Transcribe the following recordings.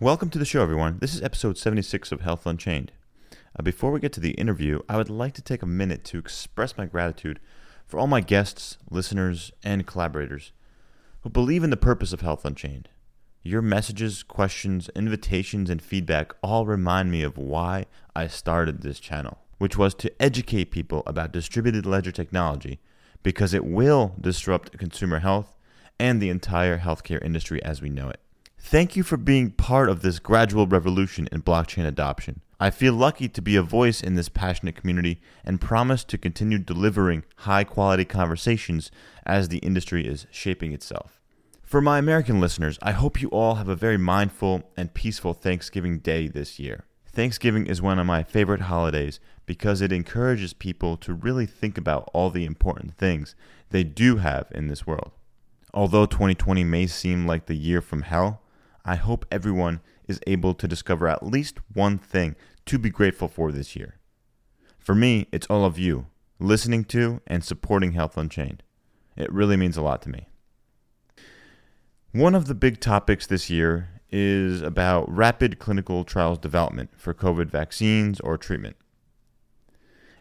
Welcome to the show, everyone. This is episode 76 of Health Unchained. Uh, before we get to the interview, I would like to take a minute to express my gratitude for all my guests, listeners, and collaborators who believe in the purpose of Health Unchained. Your messages, questions, invitations, and feedback all remind me of why I started this channel, which was to educate people about distributed ledger technology because it will disrupt consumer health and the entire healthcare industry as we know it. Thank you for being part of this gradual revolution in blockchain adoption. I feel lucky to be a voice in this passionate community and promise to continue delivering high quality conversations as the industry is shaping itself. For my American listeners, I hope you all have a very mindful and peaceful Thanksgiving Day this year. Thanksgiving is one of my favorite holidays because it encourages people to really think about all the important things they do have in this world. Although 2020 may seem like the year from hell, I hope everyone is able to discover at least one thing to be grateful for this year. For me, it's all of you listening to and supporting Health Unchained. It really means a lot to me. One of the big topics this year is about rapid clinical trials development for COVID vaccines or treatment.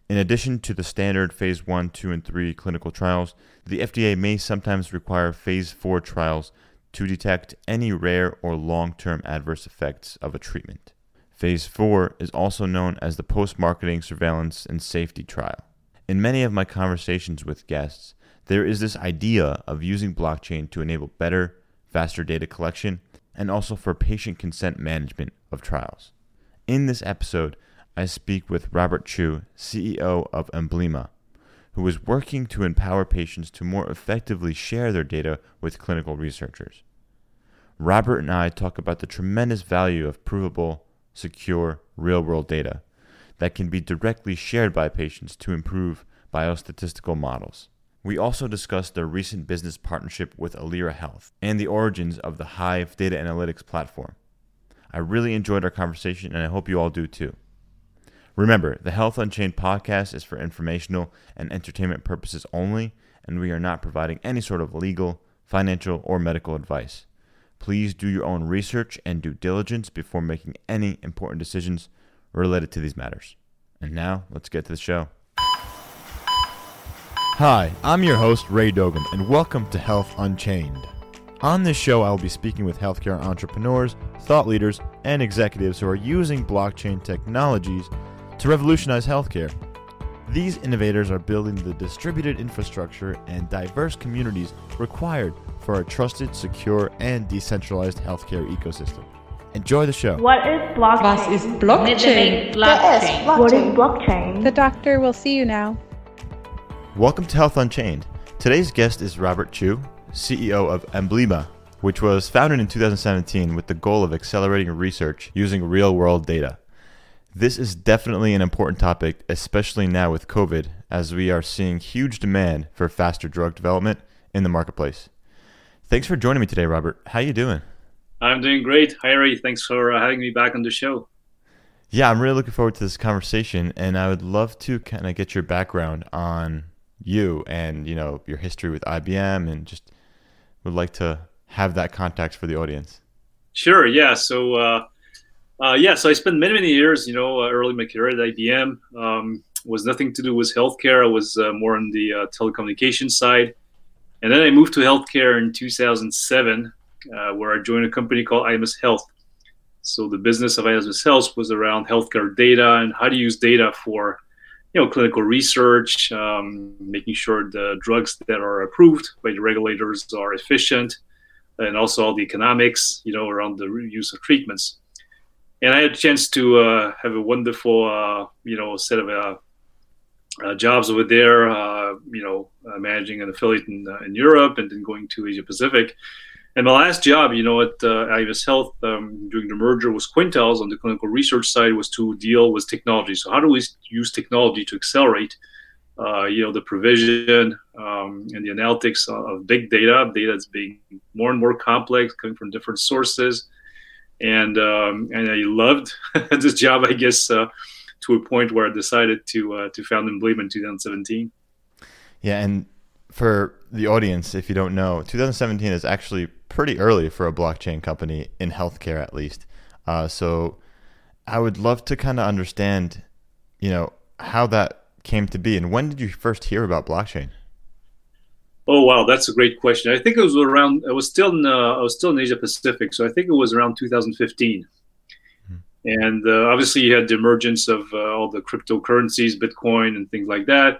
In addition to the standard phase 1, 2, and 3 clinical trials, the FDA may sometimes require phase 4 trials to detect any rare or long term adverse effects of a treatment. Phase 4 is also known as the post marketing surveillance and safety trial. In many of my conversations with guests, there is this idea of using blockchain to enable better, faster data collection and also for patient consent management of trials. In this episode, I speak with Robert Chu, CEO of Embleema, who is working to empower patients to more effectively share their data with clinical researchers. Robert and I talk about the tremendous value of provable, secure, real world data that can be directly shared by patients to improve biostatistical models. We also discuss their recent business partnership with Alira Health and the origins of the Hive data analytics platform. I really enjoyed our conversation and I hope you all do too. Remember, the Health Unchained podcast is for informational and entertainment purposes only, and we are not providing any sort of legal, financial, or medical advice. Please do your own research and due diligence before making any important decisions related to these matters. And now, let's get to the show. Hi, I'm your host, Ray Dogan, and welcome to Health Unchained. On this show, I will be speaking with healthcare entrepreneurs, thought leaders, and executives who are using blockchain technologies to revolutionize healthcare. These innovators are building the distributed infrastructure and diverse communities required for a trusted, secure, and decentralized healthcare ecosystem. Enjoy the show. What is blockchain? Was ist Blockchain? Blockchain. What is blockchain? The doctor will see you now. Welcome to Health Unchained. Today's guest is Robert Chu, CEO of Embleema, which was founded in 2017 with the goal of accelerating research using real world data. This is definitely an important topic, especially now with COVID, as we are seeing huge demand for faster drug development in the marketplace. Thanks for joining me today, Robert. How you doing? I'm doing great. Hi, Ray. Thanks for uh, having me back on the show. Yeah, I'm really looking forward to this conversation, and I would love to kind of get your background on you and you know your history with IBM, and just would like to have that context for the audience. Sure. Yeah. So, uh, uh, yeah. So I spent many, many years, you know, uh, early my career at IBM. Um, was nothing to do with healthcare. I was uh, more on the uh, telecommunications side, and then I moved to healthcare in 2007, uh, where I joined a company called IMS Health. So the business of IMS Health was around healthcare data and how to use data for you know clinical research, um, making sure the drugs that are approved by the regulators are efficient, and also all the economics, you know, around the use of treatments. And I had a chance to uh, have a wonderful, uh, you know, set of uh, uh jobs over there, uh, you know, managing an affiliate in, in Europe and then going to Asia Pacific. And my last job, you know, at uh, IMS Health um, during the merger was Quintiles on the clinical research side was to deal with technology. So how do we use technology to accelerate, uh, you know, the provision um, and the analytics of big data, data that's being more and more complex, coming from different sources. And um, and I loved this job, I guess, uh, to a point where I decided to uh, to found Embleema in 2017. Yeah, and for the audience, if you don't know, 2017 is actually pretty early for a blockchain company in healthcare, at least. Uh, so I would love to kind of understand, you know, how that came to be and when did you first hear about blockchain? Oh wow, that's a great question. I think it was around. I was still in. Uh, I was still in Asia Pacific, so I think it was around 2015. Mm-hmm. And uh, obviously, you had the emergence of uh, all the cryptocurrencies, Bitcoin, and things like that.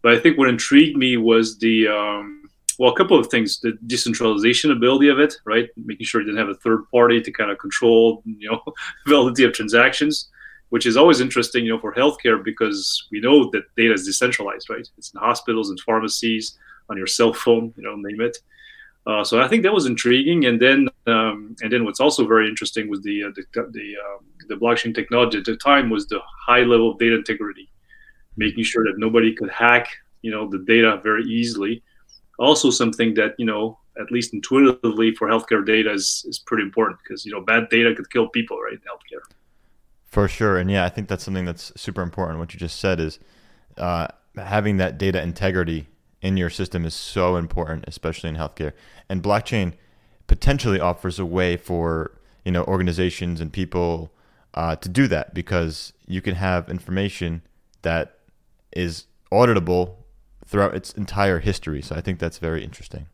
But I think what intrigued me was the um, well, a couple of things: the decentralization ability of it, right? Making sure you didn't have a third party to kind of control, you know, validity of transactions, which is always interesting, you know, for healthcare because we know that data is decentralized, right? It's in hospitals and pharmacies on your cell phone, you know, name it. Uh, so I think that was intriguing, and then um, and then what's also very interesting was the uh, the the, uh, the, blockchain technology at the time was the high level of data integrity, making sure that nobody could hack you know the data very easily. Also, something that you know at least intuitively for healthcare data is is pretty important because you know bad data could kill people right in healthcare. For sure, and yeah, I think that's something that's super important. What you just said is uh, having that data integrity in your system is so important, especially in healthcare. And blockchain potentially offers a way for you know organizations and people uh, to do that because you can have information that is auditable throughout its entire history. So I think that's very interesting.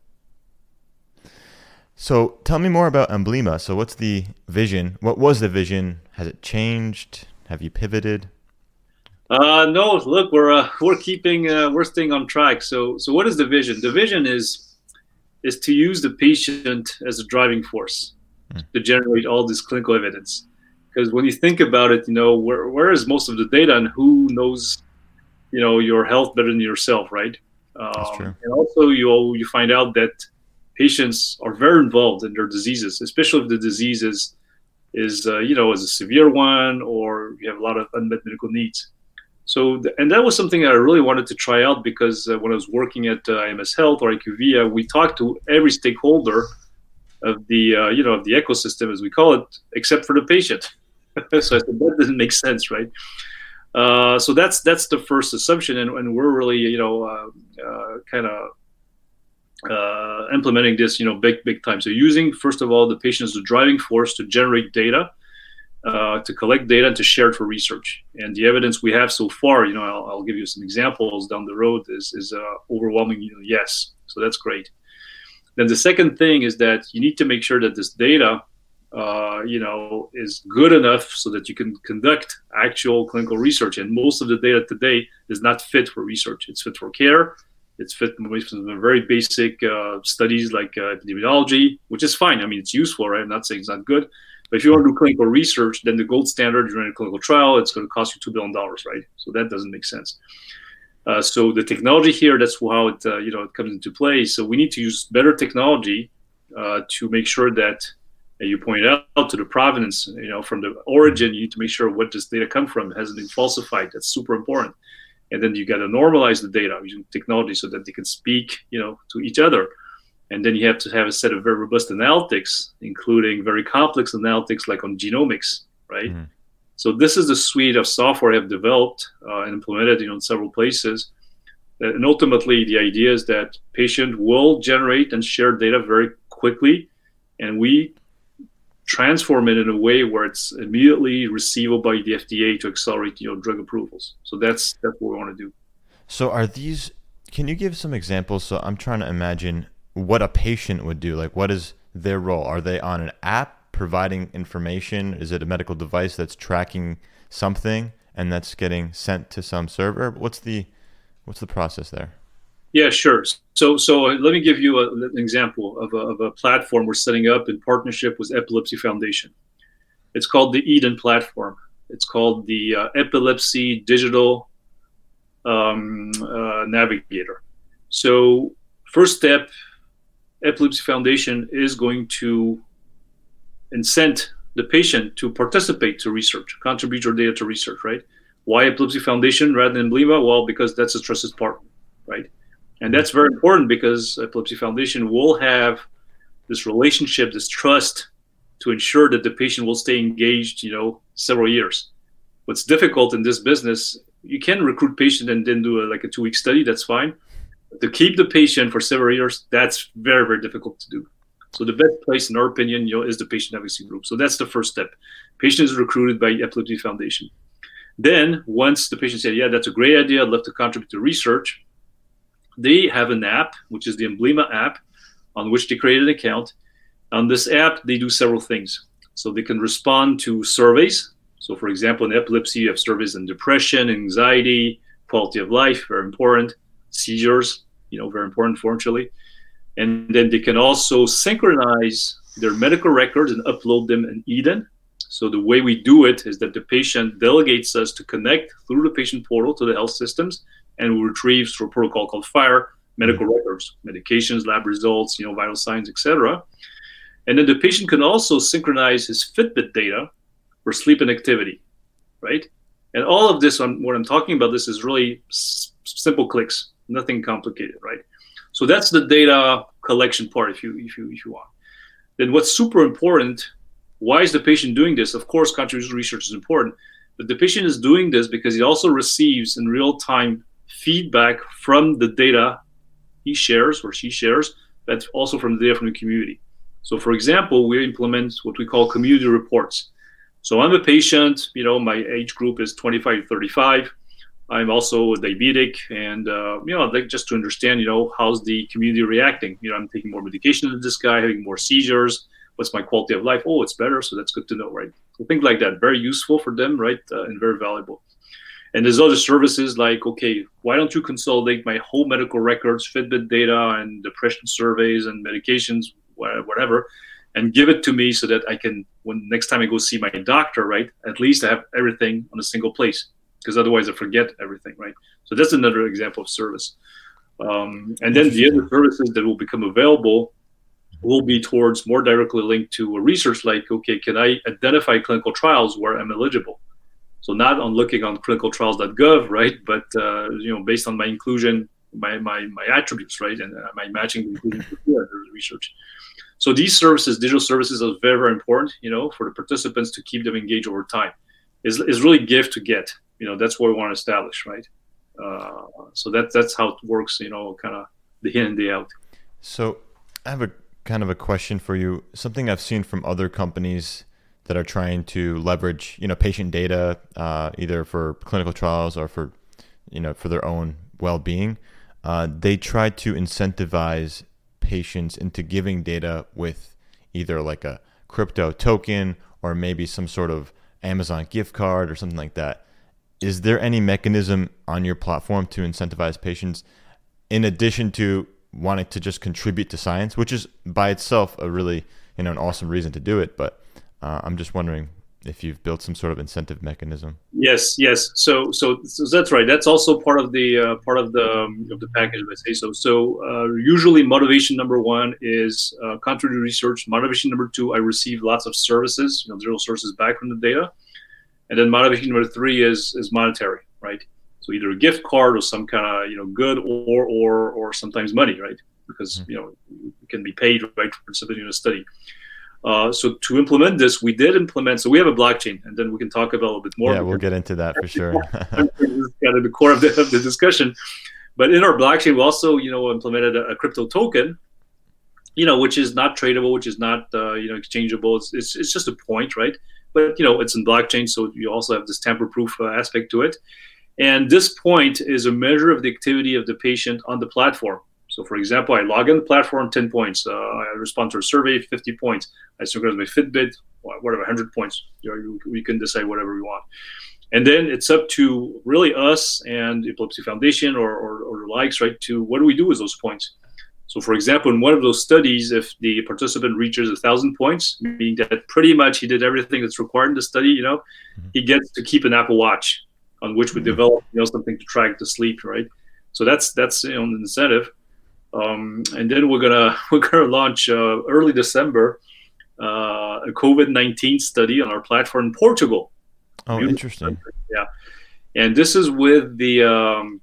So tell me more about Embleema. So what's the vision? What was the vision? Has it changed? Have you pivoted? Uh, no, look, we're uh, we're keeping uh, we're staying on track. So so what is the vision? The vision is is to use the patient as a driving force mm. to generate all this clinical evidence. Because when you think about it, you know where where is most of the data and who knows, you know, your health better than yourself, right? Um, That's true. And also you you find out that patients are very involved in their diseases, especially if the disease is is uh, you know is a severe one or you have a lot of unmet medical needs. So, and that was something that I really wanted to try out because uh, when I was working at uh, IMS Health or IQVIA, we talked to every stakeholder of the, uh, you know, of the ecosystem, as we call it, except for the patient. so I said, that doesn't make sense, right? Uh, so that's that's the first assumption, and, and we're really, you know, uh, uh, kind of implementing this, you know, big big time. So using first of all the patient as the driving force to generate data uh, to collect data and to share it for research. And the evidence we have so far, you know, I'll, I'll give you some examples down the road, is, is uh, overwhelming you know, yes. So that's great. Then the second thing is that you need to make sure that this data, uh, you know, is good enough so that you can conduct actual clinical research. And most of the data today is not fit for research. It's fit for care. It's fit for very basic uh, studies like uh, epidemiology, which is fine. I mean, it's useful, right? I'm not saying it's not good but if you want to do clinical research, then the gold standard, during a clinical trial, it's going to cost you $2 billion, right? So that doesn't make sense. Uh, so the technology here, that's how it, uh, you know, it comes into play. So we need to use better technology uh, to make sure that you pointed out to the provenance, you know, from the origin, you need to make sure what this data come from it hasn't been falsified. That's super important. And then you got to normalize the data using technology so that they can speak, you know, to each other. And then you have to have a set of very robust analytics, including very complex analytics like on genomics, right? Mm-hmm. So this is the suite of software I have developed uh, and implemented you know, in several places. And ultimately, the idea is that patient will generate and share data very quickly, and we transform it in a way where it's immediately receivable by the FDA to accelerate you know drug approvals. So that's that's what we want to do. So are these? Can you give some examples? So I'm trying to imagine what a patient would do. Like, what is their role? Are they on an app providing information? Is it a medical device that's tracking something and that's getting sent to some server? What's the what's the process there? Yeah, sure. So, so let me give you a, an example of a, of a platform we're setting up in partnership with Epilepsy Foundation. It's called the Eden platform. It's called the uh, Epilepsy Digital um, uh, Navigator. So, first step Epilepsy Foundation is going to incent the patient to participate to research, contribute your data to research, right? Why Epilepsy Foundation rather than Embleema? Well, because that's a trusted partner, right? And that's very important because Epilepsy Foundation will have this relationship, this trust to ensure that the patient will stay engaged, you know, several years. What's difficult in this business, you can recruit patient and then do a, like a two week study, that's fine to keep the patient for several years, that's very, very difficult to do. So the best place, in our opinion, you know, is the patient advocacy group. So that's the first step. Patient is recruited by Epilepsy Foundation. Then, once the patient said, "Yeah, that's a great idea. I'd love to contribute to research," they have an app, which is the Embleema app, on which they create an account. On this app, they do several things. So they can respond to surveys. So, for example, in epilepsy, you have surveys in depression, anxiety, quality of life, very important. Seizures, you know, very important, fortunately. And then they can also synchronize their medical records and upload them in Eden. So the way we do it is that the patient delegates us to connect through the patient portal to the health systems, and we retrieve through a protocol called FHIR medical mm-hmm. records, medications, lab results, you know, vital signs, etc. And then the patient can also synchronize his Fitbit data for sleep and activity, right? And all of this, on what I'm talking about, this is really s- simple clicks, nothing complicated, right? So that's the data collection part, if you if you if you want. Then what's super important? Why is the patient doing this? Of course, contribution research is important, but the patient is doing this because he also receives in real time feedback from the data he shares or she shares, but also from the data from the community. So, for example, we implement what we call community reports. So, I'm a patient, you know, my age group is 25 to 35. I'm also diabetic, and uh, you know, like just to understand, you know, how's the community reacting? You know, I'm taking more medication than this guy, having more seizures. What's my quality of life? Oh, it's better, so that's good to know, right? So things like that, very useful for them, right, uh, and very valuable. And there's other services like, okay, why don't you consolidate my whole medical records, Fitbit data, and depression surveys and medications, whatever, and give it to me so that I can, when next time I go see my doctor, right, at least I have everything on a single place because otherwise I forget everything, right? So that's another example of service. Um, and then the other services that will become available will be towards more directly linked to a research like, okay, can I identify clinical trials where I'm eligible? So not on looking on clinicaltrials.gov, right? But uh, you know, based on my inclusion, my my, my attributes, right, and uh, my matching inclusion the research. So these services, digital services, are very very important. You know, for the participants to keep them engaged over time, is is really give to get. You know, that's what we want to establish, right? Uh, so that that's how it works. You know, kind of the in and the out. So I have a kind of a question for you. Something I've seen from other companies that are trying to leverage you know patient data uh, either for clinical trials or for you know for their own well-being uh, they try to incentivize patients into giving data with either like a crypto token or maybe some sort of amazon gift card or something like that is there any mechanism on your platform to incentivize patients in addition to wanting to just contribute to science which is by itself a really you know an awesome reason to do it but uh, I'm just wondering if you've built some sort of incentive mechanism. Yes, yes. So, so, so that's right. That's also part of the uh, part of the um, of the package. I say so. So, uh, usually, motivation number one is uh, contrary research. Motivation number two, I receive lots of services, you know, zero sources back from the data, and then motivation number three is is monetary, right? So either a gift card or some kind of you know good or or or sometimes money, right? Because mm-hmm. you know it can be paid right for in a study. Uh, so to implement this, we did implement. So we have a blockchain, and then we can talk about a little bit more. Yeah, we'll get into that for sure. kind of the core of the, of the discussion. But in our blockchain, we also, you know, implemented a, a crypto token, you know, which is not tradable, which is not, uh, you know, exchangeable. It's, it's, it's just a point, right? But you know, it's in blockchain, so you also have this tamper-proof uh, aspect to it. And this point is a measure of the activity of the patient on the platform. So, for example, I log in the platform, 10 points. Uh, I respond to a survey, 50 points. I synchronize my Fitbit, whatever, 100 points. You know, we can decide whatever we want. And then it's up to really us and Epilepsy Foundation or, or, or likes, right, to what do we do with those points? So, for example, in one of those studies, if the participant reaches a thousand points, meaning that pretty much he did everything that's required in the study, you know, mm-hmm. he gets to keep an Apple Watch on which we mm-hmm. develop, you know, something to track the sleep, right? So that's that's you know an incentive. Um, and then we're gonna we're gonna launch uh, early December uh, a COVID nineteen study on our platform in Portugal. Oh, interesting. Yeah, and this is with the um,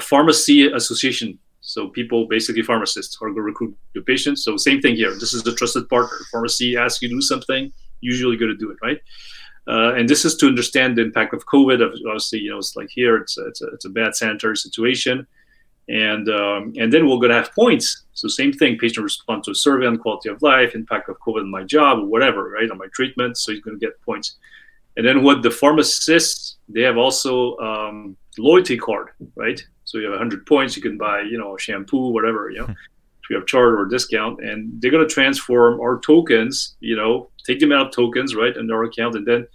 pharmacy association. So people, basically pharmacists, are going to recruit the patients. So same thing here. This is the trusted partner. Pharmacy asks you to do something, usually going to do it, right? Uh, and this is to understand the impact of COVID. Obviously, you know, it's like here, it's a, it's a, it's a bad sanitary situation and um, and then we're going to have points. So same thing, patient response to a survey on quality of life, impact of COVID on my job, or whatever, right, on my treatment. So he's going to get points. And then what the pharmacists, they have also um, loyalty card, right? So you have 100 points, you can buy, you know, shampoo, whatever, you know, free have charge or discount, and they're going to transform our tokens, you know, take them out of tokens, right, in our account, and then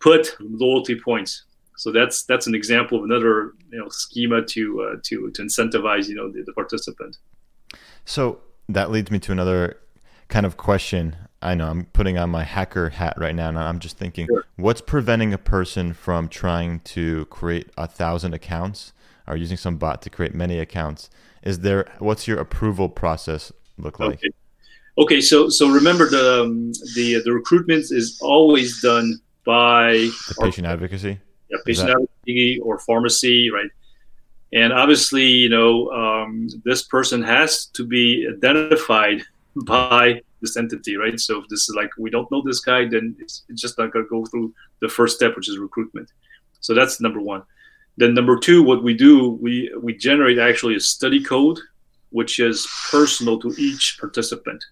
put loyalty points. So that's that's an example of another you know schema to uh, to to incentivize you know the, the participant. So that leads me to another kind of question. I know I'm putting on my hacker hat right now, and I'm just thinking, sure. what's preventing a person from trying to create a thousand accounts or using some bot to create many accounts? Is there what's your approval process look like? Okay, okay so so remember the um, the the recruitment is always done by the patient our, advocacy yeah, patient that- advocacy or pharmacy, right? And obviously, you know, um, this person has to be identified by this entity, right? So if this is like we don't know this guy, then it's, it's just not going to go through the first step, which is recruitment. So that's number one. Then number two, what we do, we we generate actually a study code, which is personal to each participant.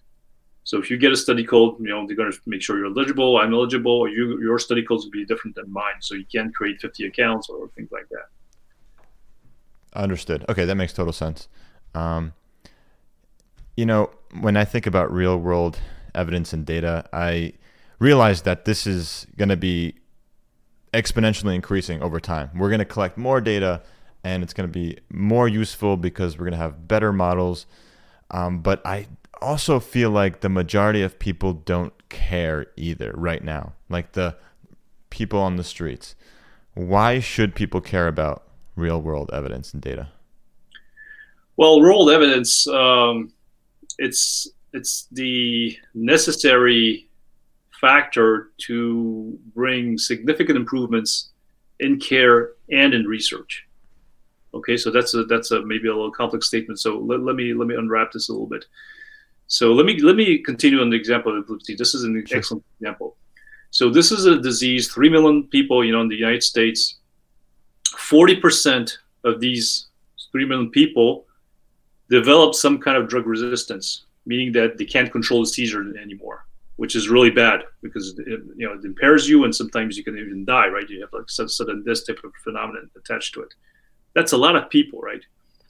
So if you get a study code, you know, they're going to make sure you're eligible, I'm eligible, or you, your study codes will be different than mine. So you can't create 50 accounts or things like that. Understood. Okay, that makes total sense. Um, you know, when I think about real world evidence and data, I realize that this is going to be exponentially increasing over time. We're going to collect more data and it's going to be more useful because we're going to have better models. Um, but I also feel like the majority of people don't care either right now. Like the people on the streets. Why should people care about real world evidence and data? Well, real world evidence, um, it's it's the necessary factor to bring significant improvements in care and in research. Okay, so that's a that's a maybe a little complex statement. So let, let me let me unwrap this a little bit. So let me let me continue on the example of epilepsy. This is an sure. excellent example. So this is a disease. Three million people, you know, in the United States. Forty percent of these three million people develop some kind of drug resistance, meaning that they can't control the seizure anymore, which is really bad because it, you know it impairs you, and sometimes you can even die. Right? You have like some sudden this type of phenomenon attached to it. That's a lot of people, right?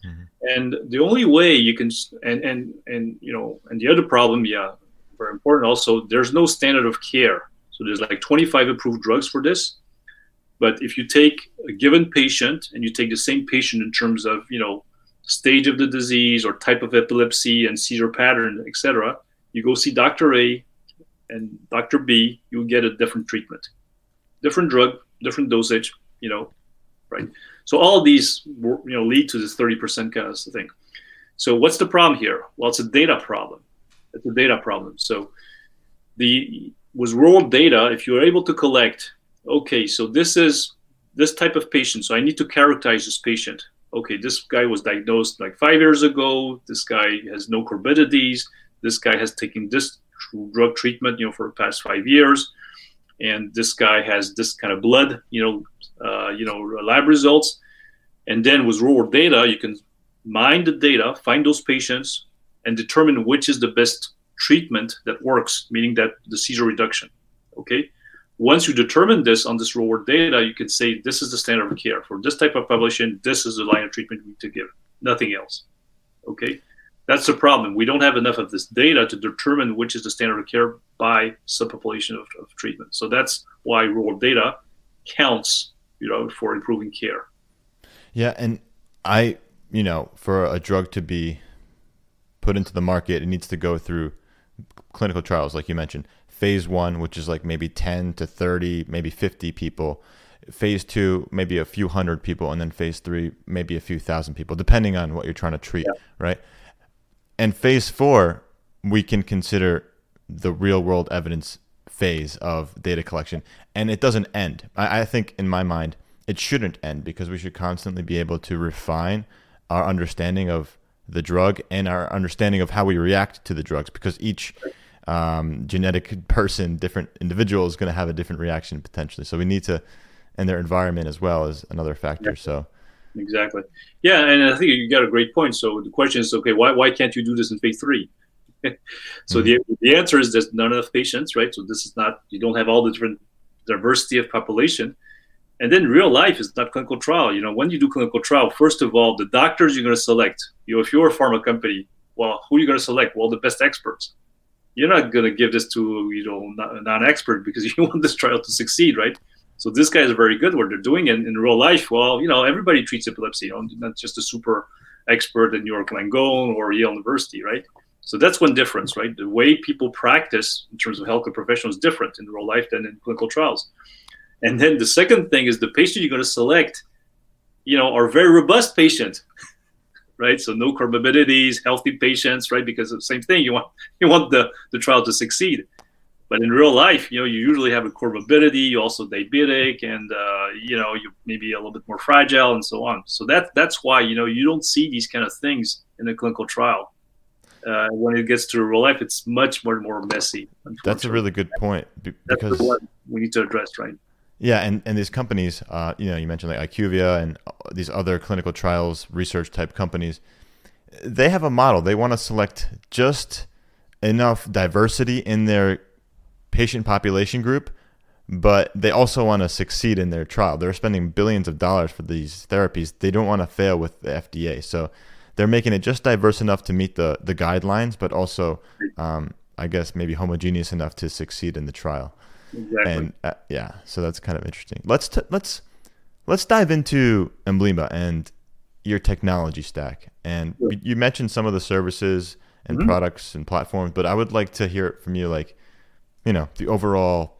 Mm-hmm. And the only way you can, and and and you know, and the other problem, yeah, very important also. There's no standard of care. So there's like 25 approved drugs for this. But if you take a given patient and you take the same patient in terms of you know stage of the disease or type of epilepsy and seizure pattern, etc., you go see Dr. A and Dr. B, you will get a different treatment, different drug, different dosage, you know, right? So all these you know lead to this 30% kind of thing. So what's the problem here? Well, it's a data problem. It's a data problem. So the was raw data, if you're able to collect, okay, so this is this type of patient. So I need to characterize this patient. Okay, this guy was diagnosed like five years ago. This guy has no comorbidities. This guy has taken this drug treatment, you know, for the past five years, and this guy has this kind of blood, you know, uh, you know, lab results. And then with raw data, you can mine the data, find those patients, and determine which is the best treatment that works, meaning that the seizure reduction. Okay. Once you determine this on this raw data, you can say this is the standard of care for this type of population. This is the line of treatment we need to give, nothing else. Okay. That's the problem. We don't have enough of this data to determine which is the standard of care by subpopulation of, of treatment. So that's why raw data counts you know, for improving care. Yeah, and I, you know, for a drug to be put into the market, it needs to go through clinical trials, like you mentioned. Phase one, which is like maybe 10 to 30, maybe 50 people. Phase two, maybe a few hundred people. And then phase three, maybe a few thousand people, depending on what you're trying to treat, yeah. right? And phase four, we can consider the real world evidence phase of data collection, and it doesn't end. I, I think, in my mind, it shouldn't end because we should constantly be able to refine our understanding of the drug and our understanding of how we react to the drugs because each um, genetic person, different individual is going to have a different reaction potentially. So we need to, and their environment as well is another factor. So Exactly. Yeah, and I think you got a great point. So the question is, okay, why why can't you do this in phase three? so mm-hmm. the the answer is there's not enough patients, right? So this is not you don't have all the different diversity of population. And then real life is not clinical trial. You know, when you do clinical trial, first of all, the doctors you're going to select. You know, if you're a pharma company, well, who are you going to select? Well, the best experts. You're not going to give this to you know non-expert because you want this trial to succeed, right? So this guy is very good what they're doing, and in real life, well, you know, everybody treats epilepsy. You know, not just a super expert in New York Langone or Yale University, right? So that's one difference, right? The way people practice in terms of healthcare professionals is different in real life than in clinical trials. And then the second thing is the patient you're going to select, you know, are very robust patients, right? So no comorbidities, healthy patients, right? Because the same thing, you want you want the, the trial to succeed. But in real life, you know, you usually have a comorbidity, you also diabetic, and uh, you know, you maybe a little bit more fragile, and so on. So that that's why you know you don't see these kind of things in a clinical trial. Uh, when it gets to real life, it's much more more messy. That's a really good point because that's the one we need to address, right? Yeah, and, and these companies, uh, you know, you mentioned like IQVIA and these other clinical trials research type companies, they have a model. They want to select just enough diversity in their patient population group, but they also want to succeed in their trial. They're spending billions of dollars for these therapies. They don't want to fail with the FDA. So they're making it just diverse enough to meet the, the guidelines, but also, um, I guess, maybe homogeneous enough to succeed in the trial. Exactly. And uh, yeah, so that's kind of interesting. Let's t- let's let's dive into Embleema and your technology stack. And sure. you mentioned some of the services and mm-hmm. products and platforms, but I would like to hear it from you, like you know, the overall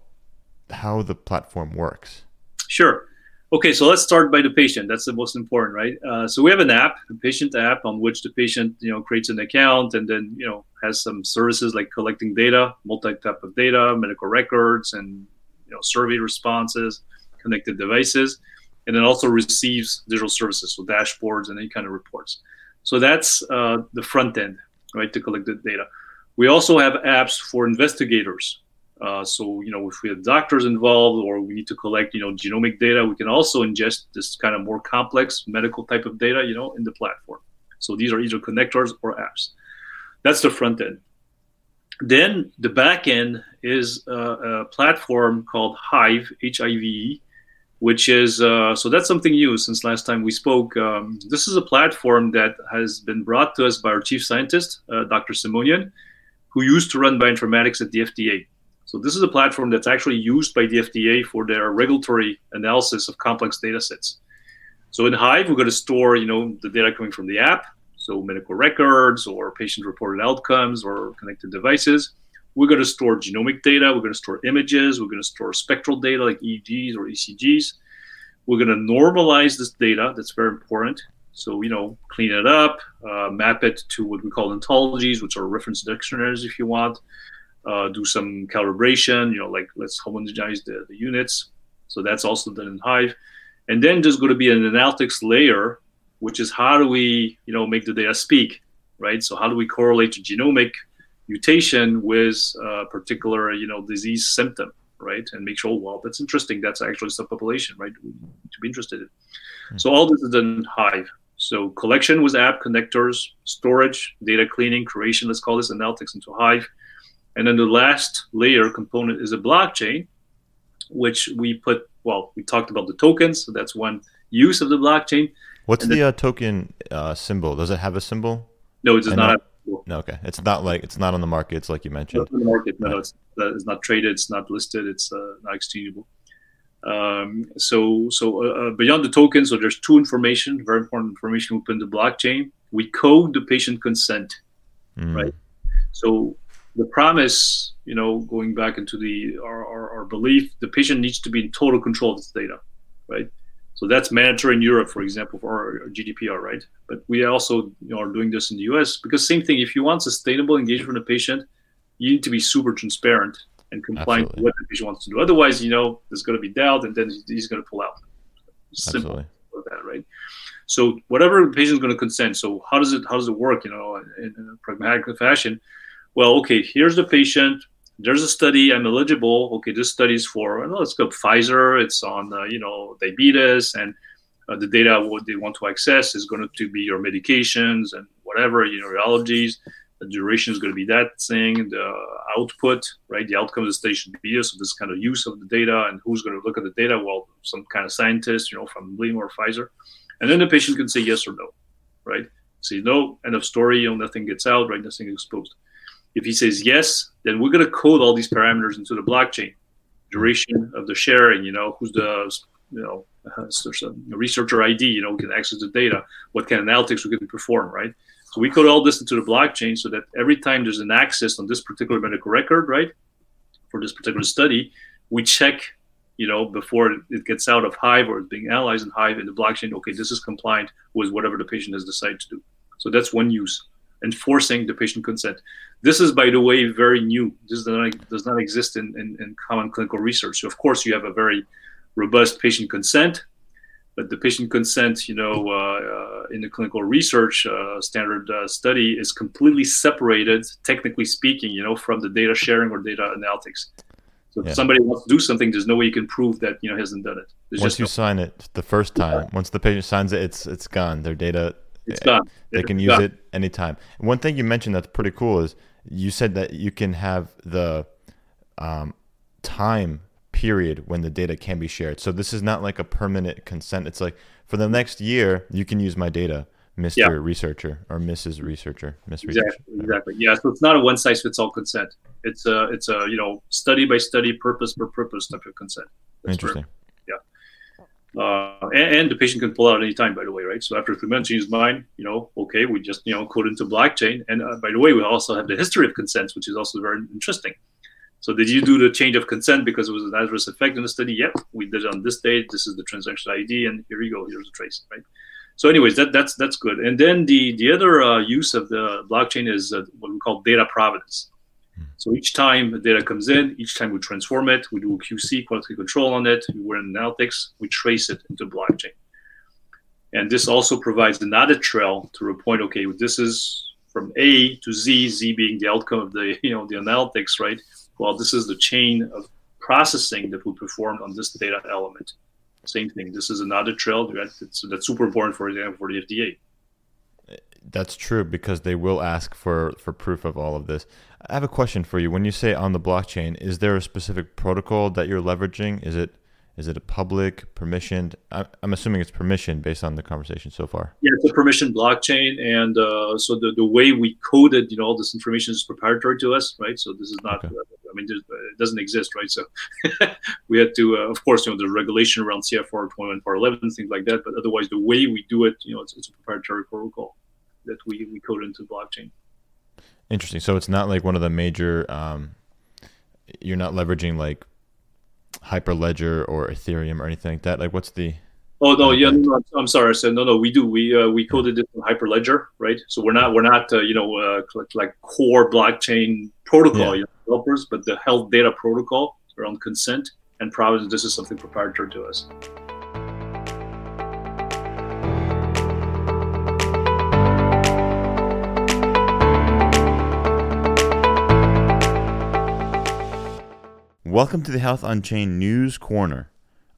how the platform works. Sure. Okay, so let's start by the patient. That's the most important, right? Uh, so we have an app, a patient app, on which the patient, you know, creates an account and then, you know, has some services like collecting data, multi-type of data, medical records, and you know, survey responses, connected devices, and then also receives digital services, so dashboards and any kind of reports. So that's uh, the front end, right, to collect the data. We also have apps for investigators, uh, so, you know, if we have doctors involved or we need to collect, you know, genomic data, we can also ingest this kind of more complex medical type of data, you know, in the platform. So these are either connectors or apps. That's the front end. Then the back end is a, a platform called Hive, H-I-V-E, which is uh, so that's something new since last time we spoke. Um, this is a platform that has been brought to us by our chief scientist, uh, Dr. Simonyan, who used to run bioinformatics at the FDA. So this is a platform that's actually used by the FDA for their regulatory analysis of complex data sets. So in Hive, we're going to store, you know, the data coming from the app, so medical records or patient-reported outcomes or connected devices. We're going to store genomic data. We're going to store images. We're going to store spectral data like EEGs or ECGs. We're going to normalize this data. That's very important. So, you know, clean it up, uh, map it to what we call ontologies, which are reference dictionaries if you want uh, do some calibration, you know, like let's homogenize the, the units. So that's also done in Hive. And then there's going to be an analytics layer, which is how do we, you know, make the data speak, right? So how do we correlate a genomic mutation with a particular, you know, disease symptom, right? And make sure, well, that's interesting. That's actually subpopulation, right? To be interested in. Mm-hmm. So all this is done in Hive. So collection with app connectors, storage, data cleaning, creation, let's call this analytics into Hive and then the last layer component is a blockchain, which we put, well, we talked about the tokens. So that's one use of the blockchain. What's and the uh, token uh, symbol? Does it have a symbol? No, it does not have no, okay. It's not like it's not on the market. It's like you mentioned. Not on the market. No, right. it's, uh, it's not traded. It's not listed. It's uh, not exchangeable. Um, so, so uh, uh, beyond the token, so there's two information, very important information we put in the blockchain. We code the patient consent, mm. right? So the promise, you know, going back into the our, our, our, belief, the patient needs to be in total control of this data, right? So that's mandatory in Europe, for example, for our, GDPR, right? But we also you know, are doing this in the US because same thing. If you want sustainable engagement from the patient, you need to be super transparent and compliant Absolutely. with what the patient wants to do. Otherwise, you know, there's going to be doubt, and then he's going to pull out. Simple Absolutely. that, right? So whatever the patient is going to consent. So how does it how does it work? You know, in, in a pragmatic fashion well, okay, here's the patient. There's a study. I'm eligible. Okay, this study is for. Let's go Pfizer. It's on uh, you know diabetes, and uh, the data what they want to access is going to be your medications and whatever you know your allergies the duration is going to be that thing the output right the outcome of the study should be this so this kind of use of the data and who's going to look at the data well some kind of scientist you know from Blima or Pfizer and then the patient can say yes or no right say no end of story you know nothing gets out right nothing exposed if he says yes then we're going to code all these parameters into the blockchain duration of the sharing you know who's the you know researcher ID, you know, can access the data, what kind of analytics we can perform, right? So we code all this into the blockchain so that every time there's an access on this particular medical record, right, for this particular study, we check, you know, before it gets out of Hive or it's being analyzed in Hive in the blockchain, okay, this is compliant with whatever the patient has decided to do. So that's one use, enforcing the patient consent. This is, by the way, very new. This does not, does not exist in, in, in common clinical research. So of course, you have a very robust patient consent. But the patient consent, you know, uh, uh, in the clinical research uh, standard uh, study is completely separated, technically speaking, you know, from the data sharing or data analytics. So yeah. if somebody wants to do something, there's no way you can prove that you know hasn't done it. There's once you no- sign it the first time, once the patient signs it, it's it's gone. Their data, it's gone. They it's can use it anytime. one thing you mentioned that's pretty cool is you said that you can have the um, time period when the data can be shared. So this is not like a permanent consent. It's like for the next year, you can use my data, Mr. Yeah. Researcher or Mrs. Researcher, Miss Exactly, exactly. Yeah. So it's not a one size fits all consent. It's a it's a you know study by study, purpose per purpose type of consent. That's Interesting. Uh, and, and, the patient can pull out any time, by the way, right? So after three months, changes mind, you know, okay, we just you know code into blockchain. And uh, by the way, we also have the history of consents, which is also very interesting. So did you do the change of consent because it was an adverse effect in the study? Yep, we did it on this date. This is the transaction ID, and here you go. Here's the trace, right? So, anyways, that that's that's good. And then the the other uh, use of the blockchain is uh, what we call data provenance. So each time the data comes in, each time we transform it, we do QC, quality control on it, we run analytics, we trace it into blockchain. And this also provides an audit trail to report, okay, this is from A to Z, Z being the outcome of the, you know, the analytics, right? well, this is the chain of processing that we performed on this data element. Same thing. This is another trail that's, that's super important, for example, for the FDA. That's true because they will ask for, for proof of all of this. I have a question for you. When you say on the blockchain, is there a specific protocol that you're leveraging? Is it is it a public permissioned? I'm assuming it's permission based on the conversation so far. Yeah, it's a permission blockchain, and uh, so the, the way we coded, you know, all this information is proprietary to us, right? So this is not, okay. I mean, it doesn't exist, right? So we had to, uh, of course, you know, the regulation around CFR 21 Part 11, things like that, but otherwise, the way we do it, you know, it's, it's a proprietary protocol that we we code into blockchain. Interesting. So it's not like one of the major. Um, you're not leveraging like Hyperledger or Ethereum or anything like that? Like, what's the? Oh no, yeah, no, I'm sorry. I said no, no. We do. We uh, we coded it in Hyperledger, right? So we're not we're not uh, you know uh, like, like core blockchain protocol yeah. developers, but the health data protocol around consent and provenance. This is something proprietary to us. Welcome to the Health Unchained News Corner.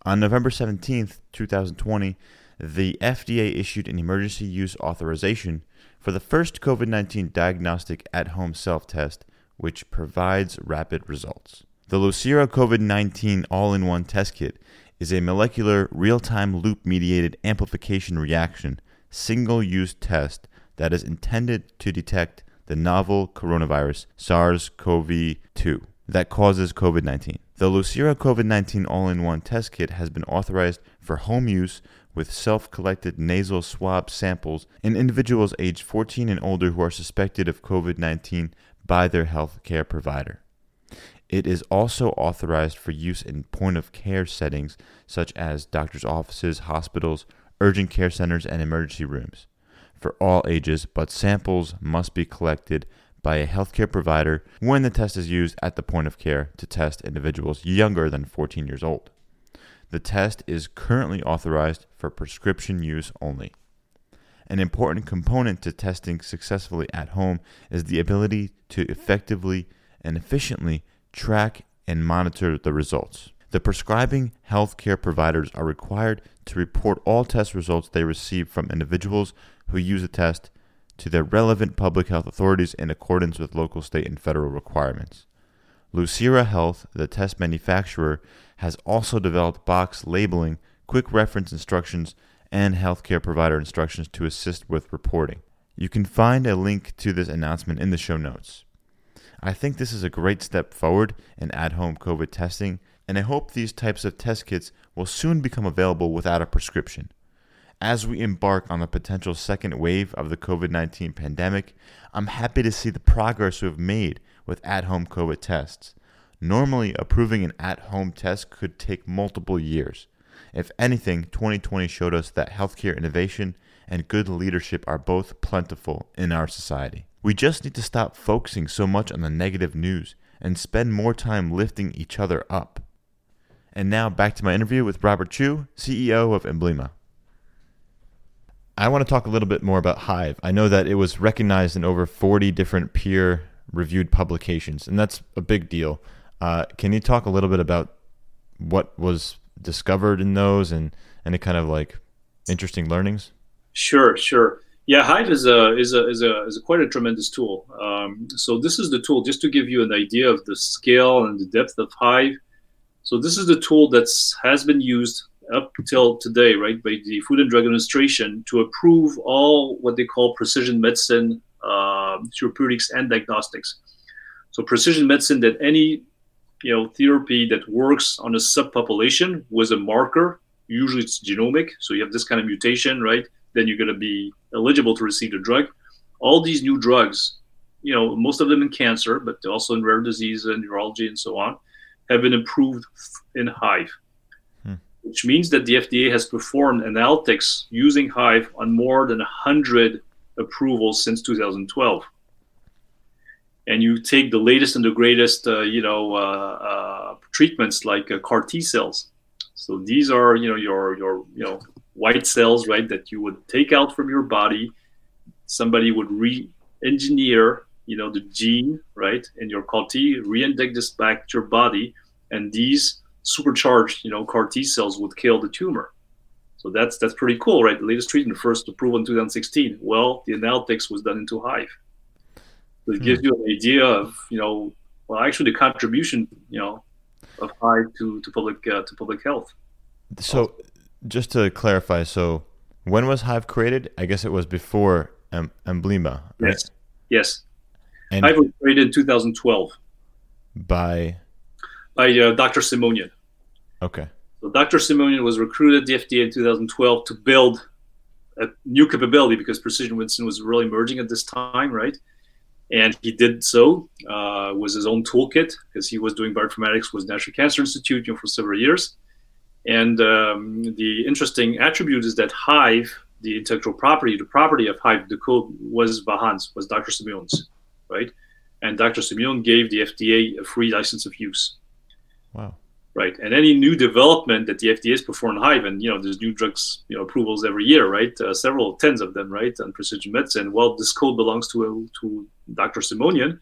On November 17th, 2020, the FDA issued an emergency use authorization for the first COVID 19 diagnostic at home self test, which provides rapid results. The Lucira COVID 19 all in one test kit is a molecular real time loop mediated amplification reaction single use test that is intended to detect the novel coronavirus SARS CoV 2 that causes COVID 19. The Lucira COVID 19 all in one test kit has been authorized for home use with self collected nasal swab samples in individuals aged 14 and older who are suspected of COVID 19 by their health care provider. It is also authorized for use in point of care settings such as doctors' offices, hospitals, urgent care centers, and emergency rooms for all ages, but samples must be collected by a healthcare provider when the test is used at the point of care to test individuals younger than 14 years old. The test is currently authorized for prescription use only. An important component to testing successfully at home is the ability to effectively and efficiently track and monitor the results. the prescribing healthcare providers are required to report all test results they receive from individuals who use the test to their relevant public health authorities in accordance with local, state, and federal requirements. Lucira Health, the test manufacturer, has also developed box labeling, quick reference instructions, and healthcare provider instructions to assist with reporting. You can find a link to this announcement in the show notes. I think this is a great step forward in at home COVID testing, and I hope these types of test kits will soon become available without a prescription. As we embark on the potential second wave of the COVID 19 pandemic, I'm happy to see the progress we've made with at home COVID tests. Normally, approving an at home test could take multiple years. If anything, 2020 showed us that healthcare innovation and good leadership are both plentiful in our society. We just need to stop focusing so much on the negative news and spend more time lifting each other up. And now back to my interview with Robert Chu, CEO of Embleema. I want to talk a little bit more about Hive. I know that it was recognized in over 40 different peer reviewed publications, and that's a big deal. Uh, can you talk a little bit about what was discovered in those and any kind of like interesting learnings? Sure, sure. Yeah, Hive is a is a is a, is a quite a tremendous tool. Um, so this is the tool just to give you an idea of the scale and the depth of Hive. So this is the tool that has been used up till today, right, by the Food and Drug Administration to approve all what they call precision medicine uh, therapeutics and diagnostics. So precision medicine that any you know therapy that works on a subpopulation with a marker, usually it's genomic, so you have this kind of mutation, right? Then you're going to be eligible to receive the drug. All these new drugs, you know, most of them in cancer, but also in rare disease and neurology and so on, have been approved in Hive. Which means that the FDA has performed analytics using Hive on more than 100 approvals since 2012. And you take the latest and the greatest, uh, you know, uh, uh, treatments like uh, CAR T cells. So these are, you know, your your you know white cells, right, that you would take out from your body. Somebody would re-engineer, you know, the gene, right, in your CAR T, re-inject this back to your body, and these supercharged, you know, CAR T cells would kill the tumor. So that's that's pretty cool, right? The latest treatment, first approved in 2016. Well, the analytics was done into Hive. So it hmm. gives you an idea of, you know, well, actually the contribution, you know, of Hive to to public uh, to public health. So, just to clarify, so when was Hive created? I guess it was before em- Embleema. Right? Yes. Yes. And Hive was created in 2012 by by uh, Dr. Simonyan. Okay. So Dr. Simonyan was recruited at the FDA in 2012 to build a new capability because precision medicine was really emerging at this time, right? And he did so uh, with his own toolkit because he was doing bioinformatics with National Cancer Institute you know, for several years. And um, the interesting attribute is that Hive, the intellectual property, the property of Hive, the code was Vahan's, was Dr. Simon's, right? And Dr. Simon gave the FDA a free license of use. Wow right? And any new development that the FDA has performed Hive, and you know, there's new drugs, you know, approvals every year, right? Uh, several tens of them, right? On precision medicine. Well, this code belongs to to Dr. Simonyan,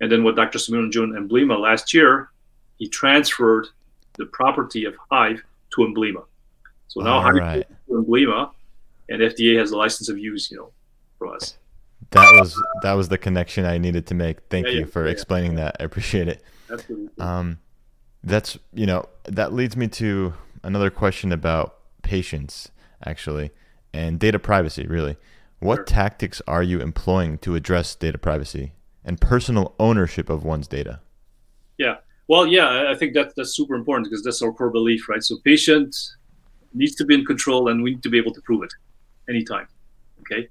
and then what Dr. Simonyan joined Embleema last year, he transferred the property of Hive to Embleema. So now Hive right. to Embleema, and FDA has a license of use, you know, for us. That was that was the connection I needed to make. Thank yeah, you yeah, for yeah, explaining that. I appreciate it. Absolutely. Um, that's you know that leads me to another question about patients actually and data privacy really. What sure. tactics are you employing to address data privacy and personal ownership of one's data? Yeah. Well, yeah, I think that that's super important because that's our core belief, right? So patient needs to be in control and we need to be able to prove it anytime. Okay.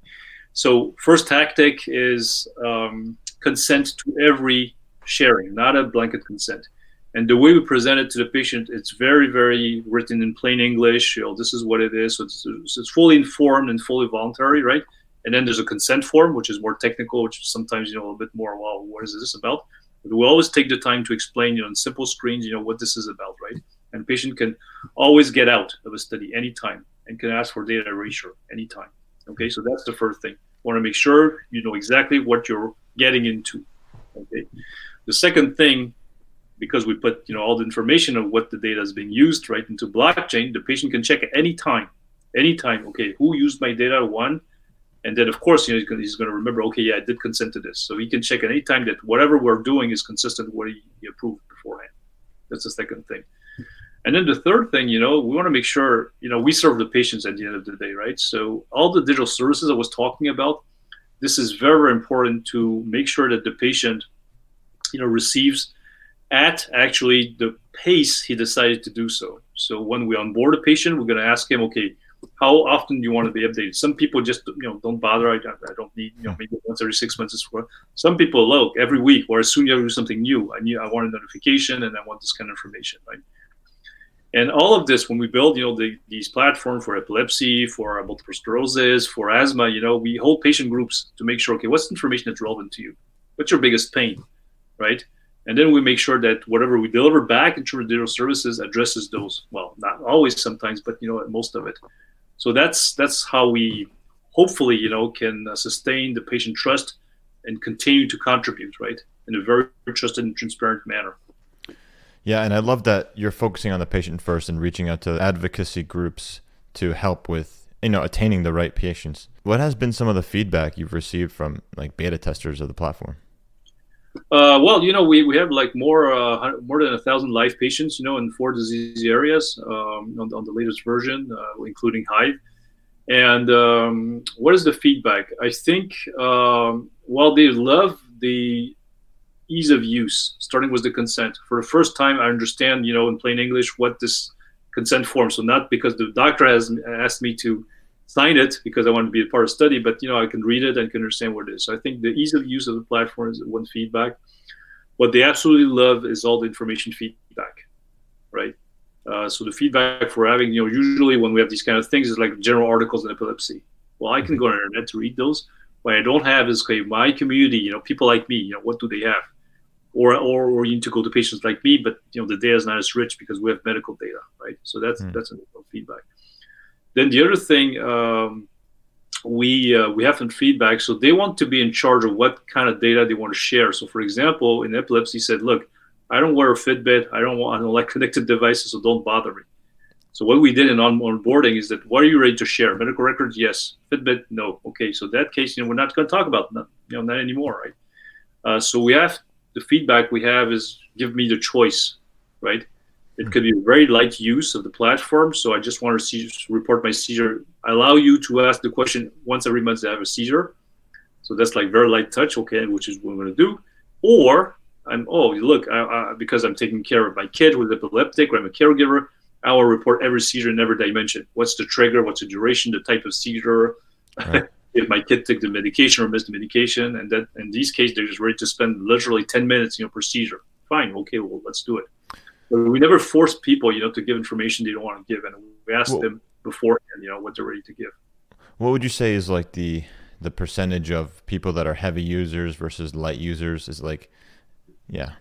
So first tactic is um, consent to every sharing, not a blanket consent and the way we present it to the patient it's very very written in plain english. You know this is what it is. So it's, it's fully informed and fully voluntary right? And then there's a consent form which is more technical which sometimes you know a little bit more well what is this about? But we always take the time to explain you know on simple screens you know what this is about right? And patient can always get out of a study anytime and can ask for data erasure anytime okay? So that's the first thing. Want to make sure you know exactly what you're getting into okay? The second thing because we put you know all the information of what the data is being used right into blockchain, the patient can check at any time, anytime. Okay, who used my data? One, and then of course you know he's going, to remember. Okay, yeah, I did consent to this, so he can check at any time that whatever we're doing is consistent with what he, he approved beforehand. That's the second thing. And then the third thing, you know, we want to make sure, you know, we serve the patients at the end of the day, right? So all the digital services I was talking about, this is very, very important to make sure that the patient, you know, receives at actually the pace he decided to do so. So when we onboard a patient, we're going to ask him, okay, how often do you want to be updated? Some people just, you know, don't bother. I, I don't need, you know, maybe once every six months is for. Some people, look, every week or as soon as you do something new, I need, I want a notification and I want this kind of information, right? And all of this, when we build, you know, the, these platforms for epilepsy, for multiple sclerosis, for asthma, you know, we hold patient groups to make sure, okay, what's information that's relevant to you? What's your biggest pain, right? And then we make sure that whatever we deliver back into digital services addresses those. Well, not always, sometimes, but you know, most of it. So that's that's how we hopefully, you know, can uh, sustain the patient trust and continue to contribute, right, in a very trusted and transparent manner. Yeah, and I love that you're focusing on the patient first and reaching out to advocacy groups to help with you know attaining the right patients. What has been some of the feedback you've received from like beta testers of the platform? Uh, well, you know, we, we have like more uh, more than a thousand live patients, you know, in four disease areas um, on, on, the latest version, uh, including Hive. And um, what is the feedback? I think um, while they love the ease of use, starting with the consent. For the first time, I understand, you know, in plain English, what this consent form. So not because the doctor has asked me to sign it because I want to be a part of the study, but you know, I can read it and can understand what it is. So I think the ease of use of the platform is one feedback. What they absolutely love is all the information feedback, right? Uh, so the feedback for having, you know, usually when we have these kind of things is like general articles on epilepsy. Well, I can go on the internet to read those. What I don't have is okay, my community, you know, people like me, you know, what do they have? or, or or you need to go to patients like me, but you know the data is not as rich because we have medical data, right? So that's mm. that's a feedback. Then the other thing um, we uh, we have some feedback, so they want to be in charge of what kind of data they want to share. So for example, in epilepsy, said, look, I don't wear a Fitbit, I don't want I don't like connected devices, so don't bother me. So what we did in on onboarding is that what are you ready to share? Medical records, yes. Fitbit, no. Okay, so that case, you know, we're not going to talk about that, you know, not anymore, right? Uh, so we have the feedback we have is give me the choice, right? It could be a very light use of the platform. So I just want to see, report my seizure. I allow you to ask the question once every month I have a seizure. So that's like very light touch, okay, which is what I'm going to do. Or I'm, oh, look, I, I, because I'm taking care of my kid with epileptic or I'm a caregiver, I will report every seizure in every dimension. What's the trigger? What's the duration? The type of seizure? Right. if my kid took the medication or missed the medication, and that in these cases they're just ready to spend literally 10 minutes, you know, procedure. Fine, okay, well let's do it. But we never force people, you know, to give information they don't want to give, and we ask well, them beforehand, you know, what they're ready to give. What would you say is like the the percentage of people that are heavy users versus light users? Is like, yeah,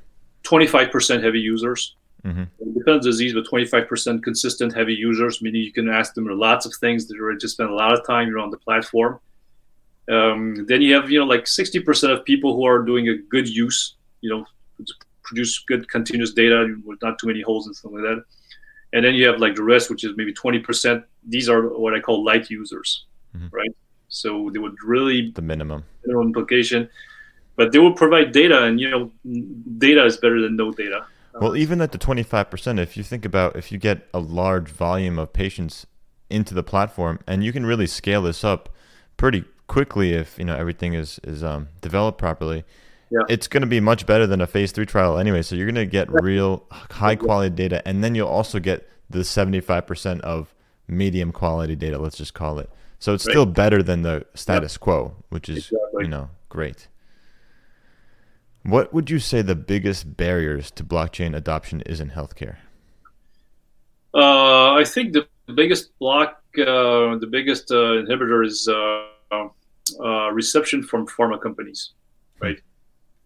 25% heavy users. Mm-hmm. It depends on the disease, but 25% consistent heavy users, meaning you can ask them lots of things that are just spend a lot of time you're on the platform. Um, then you have you know like 60% of people who are doing a good use, you know, produce good continuous data with not too many holes and stuff like that. And then you have like the rest, which is maybe 20%. These are what I call light users, mm-hmm. right? So they would really the minimum minimum implication, but they will provide data, and you know, data is better than no data. Well, even at the 25%, if you think about if you get a large volume of patients into the platform, and you can really scale this up pretty quickly if you know everything is is um, developed properly. Yeah. It's going to be much better than a phase three trial anyway. So you're going to get real high quality data, and then you'll also get the 75% of medium quality data. Let's just call it. So it's right. still better than the status quo, which is exactly. you know great. What would you say the biggest barriers to blockchain adoption is in healthcare? Uh, I think the biggest block, uh, the biggest uh, inhibitor is uh, uh, reception from pharma companies, right?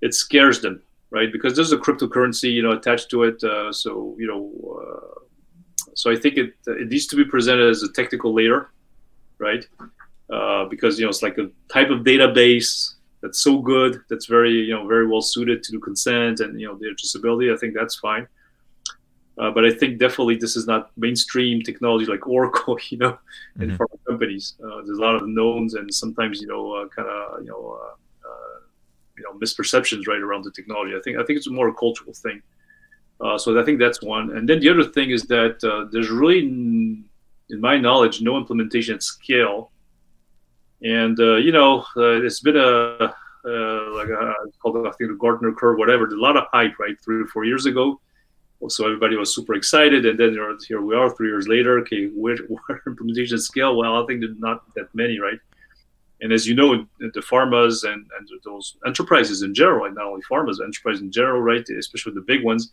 It scares them, right? Because there's a cryptocurrency, you know, attached to it. Uh, so you know, uh, so I think it it needs to be presented as a technical layer, right? Uh, because you know it's like a type of database, that's so good, that's very you know very well suited to the consent and you know the addressability. I think that's fine. Uh, but I think definitely this is not mainstream technology like Oracle, you know, mm-hmm. in pharma companies. Uh, there's a lot of knowns and sometimes you know uh, kind of you know uh, you know misperceptions right around the technology. I think I think it's more a cultural thing. Uh, so I think that's one. And then the other thing is that uh, there's really, in my knowledge, no implementation at scale. And uh, you know, uh, it's been a like a, called I think the Gartner curve, whatever. A lot of hype, right? Three or four years ago so everybody was super excited and then here we are three years later okay where, where implementation scale well i think there's not that many right and as you know the pharmas and, and those enterprises in general and not only pharmas enterprises in general right especially the big ones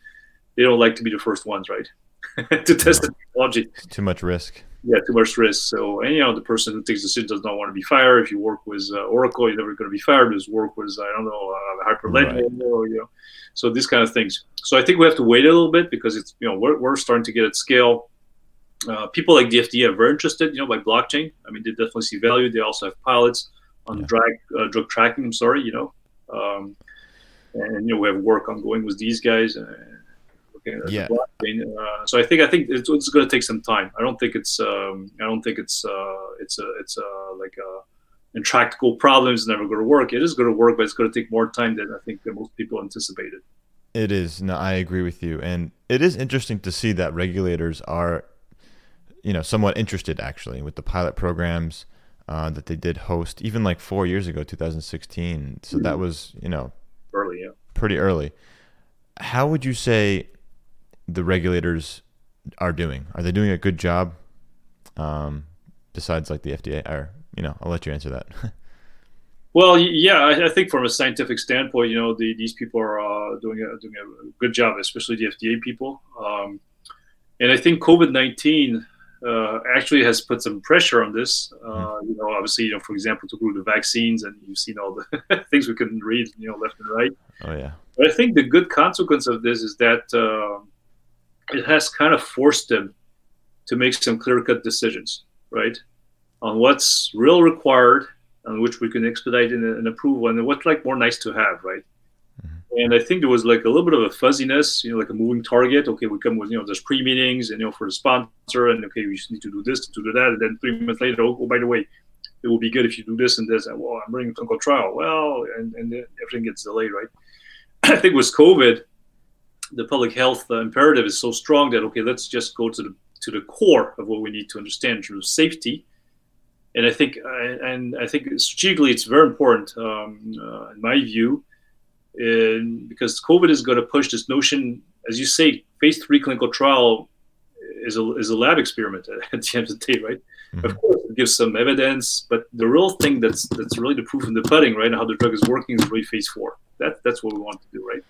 they don't like to be the first ones right to test no. the technology it's too much risk yeah too much risk so and you know the person who takes the decision does not want to be fired if you work with uh, oracle you're never going to be fired because work with i don't know uh, hyperledger right. or you know so these kind of things. So I think we have to wait a little bit because it's you know we're, we're starting to get at scale. Uh, people like the FDA are very interested, you know, by blockchain. I mean, they definitely see value. They also have pilots on yeah. drug uh, drug tracking. I'm sorry, you know, um, and you know we have work ongoing with these guys. Uh, yeah. Uh, so I think I think it's, it's going to take some time. I don't think it's um, I don't think it's uh, it's a it's a like a intractable problem is never going to work. It is going to work, but it's going to take more time than I think that most people anticipated. It is. No, I agree with you, and it is interesting to see that regulators are, you know, somewhat interested actually with the pilot programs uh, that they did host, even like four years ago, 2016. So that was, you know, early, yeah, pretty early. How would you say the regulators are doing? Are they doing a good job? Um, besides like the FDA or you know, I'll let you answer that. well, yeah, I, I, think from a scientific standpoint, you know, the, these people are uh, doing a, doing a good job, especially the FDA people. Um, and I think COVID nineteen uh, actually has put some pressure on this. Uh, mm-hmm. you know, obviously, you know, for example, to the vaccines, and you've seen all the things we couldn't read, you know, left and right. Oh yeah. But I think the good consequence of this is that uh, it has kind of forced them to make some clear cut decisions, right? on what's real required on which we can expedite and, and approve and what's like more nice to have, right? And I think there was like a little bit of a fuzziness, you know, like a moving target. Okay, we come with, you know, there's pre meetings and, you know, for the sponsor, and okay, we need to do this, to do that. And then three months later, oh, oh by the way, it will be good if you do this and this. And well, I'm running a clinical trial. Well, and, and everything gets delayed, right? I think with COVID, the public health uh, imperative is so strong that, okay, let's just go to the, to the core of what we need to understand in terms of safety and I think and I think strategically it's very important um, uh, in my view, in, because COVID is going to push this notion, as you say, phase three clinical trial is a is a lab experiment at the end of the day, right? Mm-hmm. Of course, it gives some evidence, but the real thing that's that's really the proof in the pudding, right? And how the drug is working is really phase four. That that's what we want to do, right?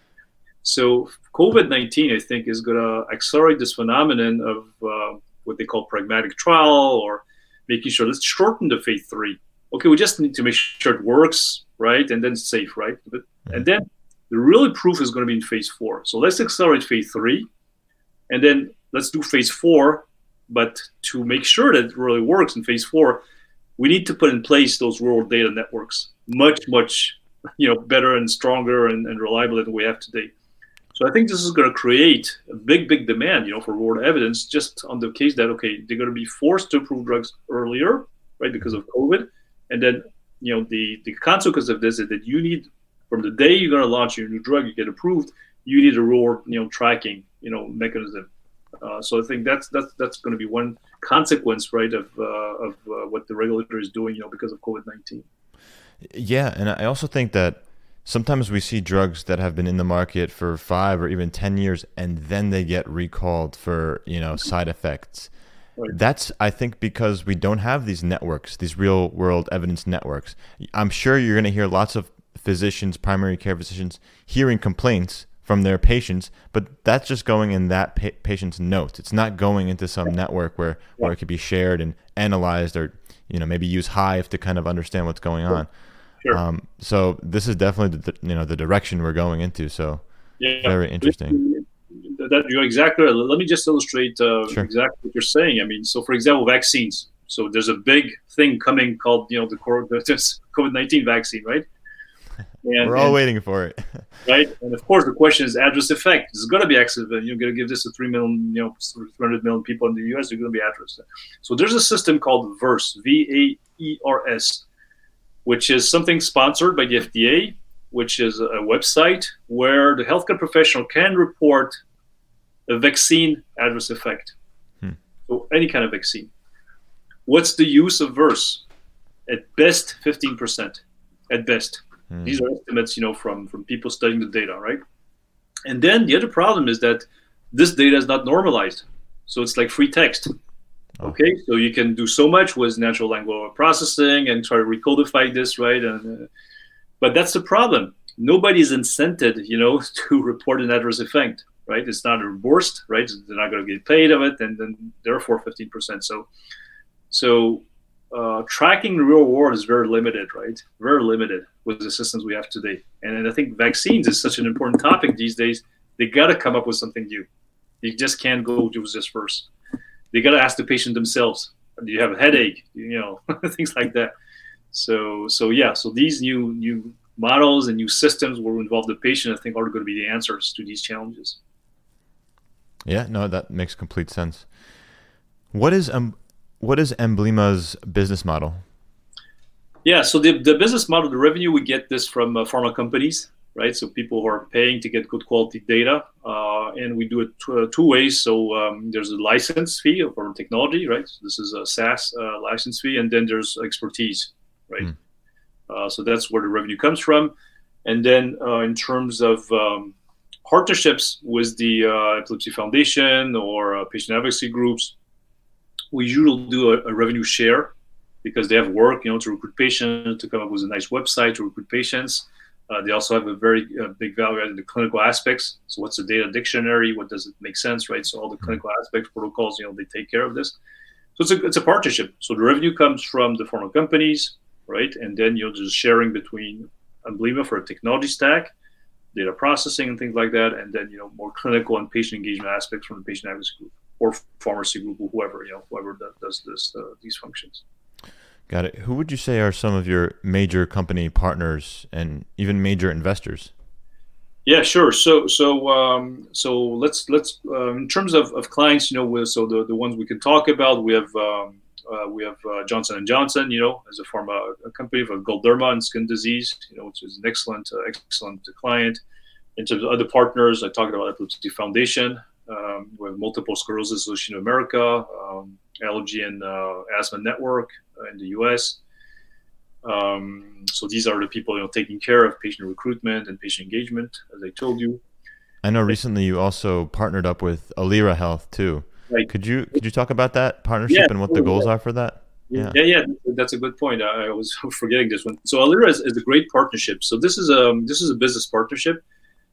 So COVID nineteen, I think, is going to accelerate this phenomenon of uh, what they call pragmatic trial or making sure let's shorten the phase three. Okay, we just need to make sure it works, right? And then it's safe, right? But, and then the real proof is going to be in phase four. So let's accelerate phase three, and then let's do phase four. But to make sure that it really works in phase four, we need to put in place those world data networks much, much, you know, better and stronger and, and reliable than we have today. So I think this is going to create a big, big demand, you know, for world evidence just on the case that okay, they're going to be forced to approve drugs earlier, right, because of COVID, and then you know the the consequence of this is that you need from the day you're going to launch your new drug, you get approved, you need a real you know tracking you know mechanism. Uh, so I think that's that's that's going to be one consequence, right, of uh, of uh, what the regulator is doing, you know, because of COVID nineteen. Yeah, and I also think that sometimes we see drugs that have been in the market for five or even 10 years and then they get recalled for you know side effects that's i think because we don't have these networks these real world evidence networks i'm sure you're going to hear lots of physicians primary care physicians hearing complaints from their patients but that's just going in that pa- patient's notes it's not going into some network where where it could be shared and analyzed or you know maybe use hive to kind of understand what's going on Sure. Um, so this is definitely the, you know the direction we're going into. So yeah, very interesting. That you're exactly. Let me just illustrate uh, sure. exactly what you're saying. I mean, so for example, vaccines. So there's a big thing coming called you know the COVID nineteen vaccine, right? And, We're all and, waiting for it. right? And of course, the question is adverse effect. It's going to be accident. You're going to give this to 3 million, you know, 300 million people in the US, they're going to be adverse. So there's a system called VAERS, V A E R S, which is something sponsored by the FDA, which is a website where the healthcare professional can report a vaccine adverse effect. Hmm. So any kind of vaccine. What's the use of VAERS? At best, 15%. At best. Mm. These are estimates, you know, from from people studying the data, right? And then the other problem is that this data is not normalized, so it's like free text. Oh. Okay, so you can do so much with natural language processing and try to recodify this, right? And uh, but that's the problem. Nobody's incented, you know, to report an adverse effect, right? It's not reimbursed, right? They're not going to get paid of it, and then therefore 15%. So, so uh, tracking real world is very limited, right? Very limited with the systems we have today. And I think vaccines is such an important topic these days. They got to come up with something new. You just can't go do this first. They got to ask the patient themselves. Do you have a headache? You know, things like that. So, so yeah. So these new new models and new systems will involve the patient. I think are going to be the answers to these challenges. Yeah, no, that makes complete sense. What is um, what is Embleema's business model? Yeah, so the, the business model, the revenue, we get this from uh, pharma companies, right? So people who are paying to get good quality data, uh, and we do it t- uh, two ways. So um, there's a license fee for technology, right? So this is a SaaS uh, license fee, and then there's expertise, right? Mm. so that's where the revenue comes from. And then uh, in terms of um, partnerships with the Epilepsy Foundation or patient advocacy groups, we usually do a, a, revenue share because they have work, you know, to recruit patients, to come up with a nice website to recruit patients. Uh, they also have a very uh, big value add in the clinical aspects. So, what's the data dictionary? What does it make sense, right? So, all the clinical aspects, protocols, you know, they take care of this. So, it's a, it's a partnership. So, the revenue comes from the pharma companies, right? And then you're just sharing between Embleema for a technology stack, data processing, and things like that. And then, you know, more clinical and patient engagement aspects from the patient advocacy group or pharmacy group or whoever you know whoever that does this uh, these functions. Got it. Who would you say are some of your major company partners and even major investors? Yeah, sure. So, so, um, so let's let's uh, in terms of, of clients, you know, so the, the ones we can talk about, we have um, uh, we have uh, Johnson and Johnson, you know, as a pharma a company for Galderma and skin disease, you know, which is an excellent uh, excellent client. In terms of other partners, I talked about Epilepsy Foundation, um, with Multiple Sclerosis Association of America, um, Allergy and uh, Asthma Network uh, in the U.S. Um, so these are the people you know taking care of patient recruitment and patient engagement, as I told you. I know recently you also partnered up with Alira Health too. Right. Could you could you talk about that partnership yeah, and what the goals are for that? Yeah. yeah, yeah, that's a good point. I, I was forgetting this one. So Alira is, is, a great partnership. So this is a this is a business partnership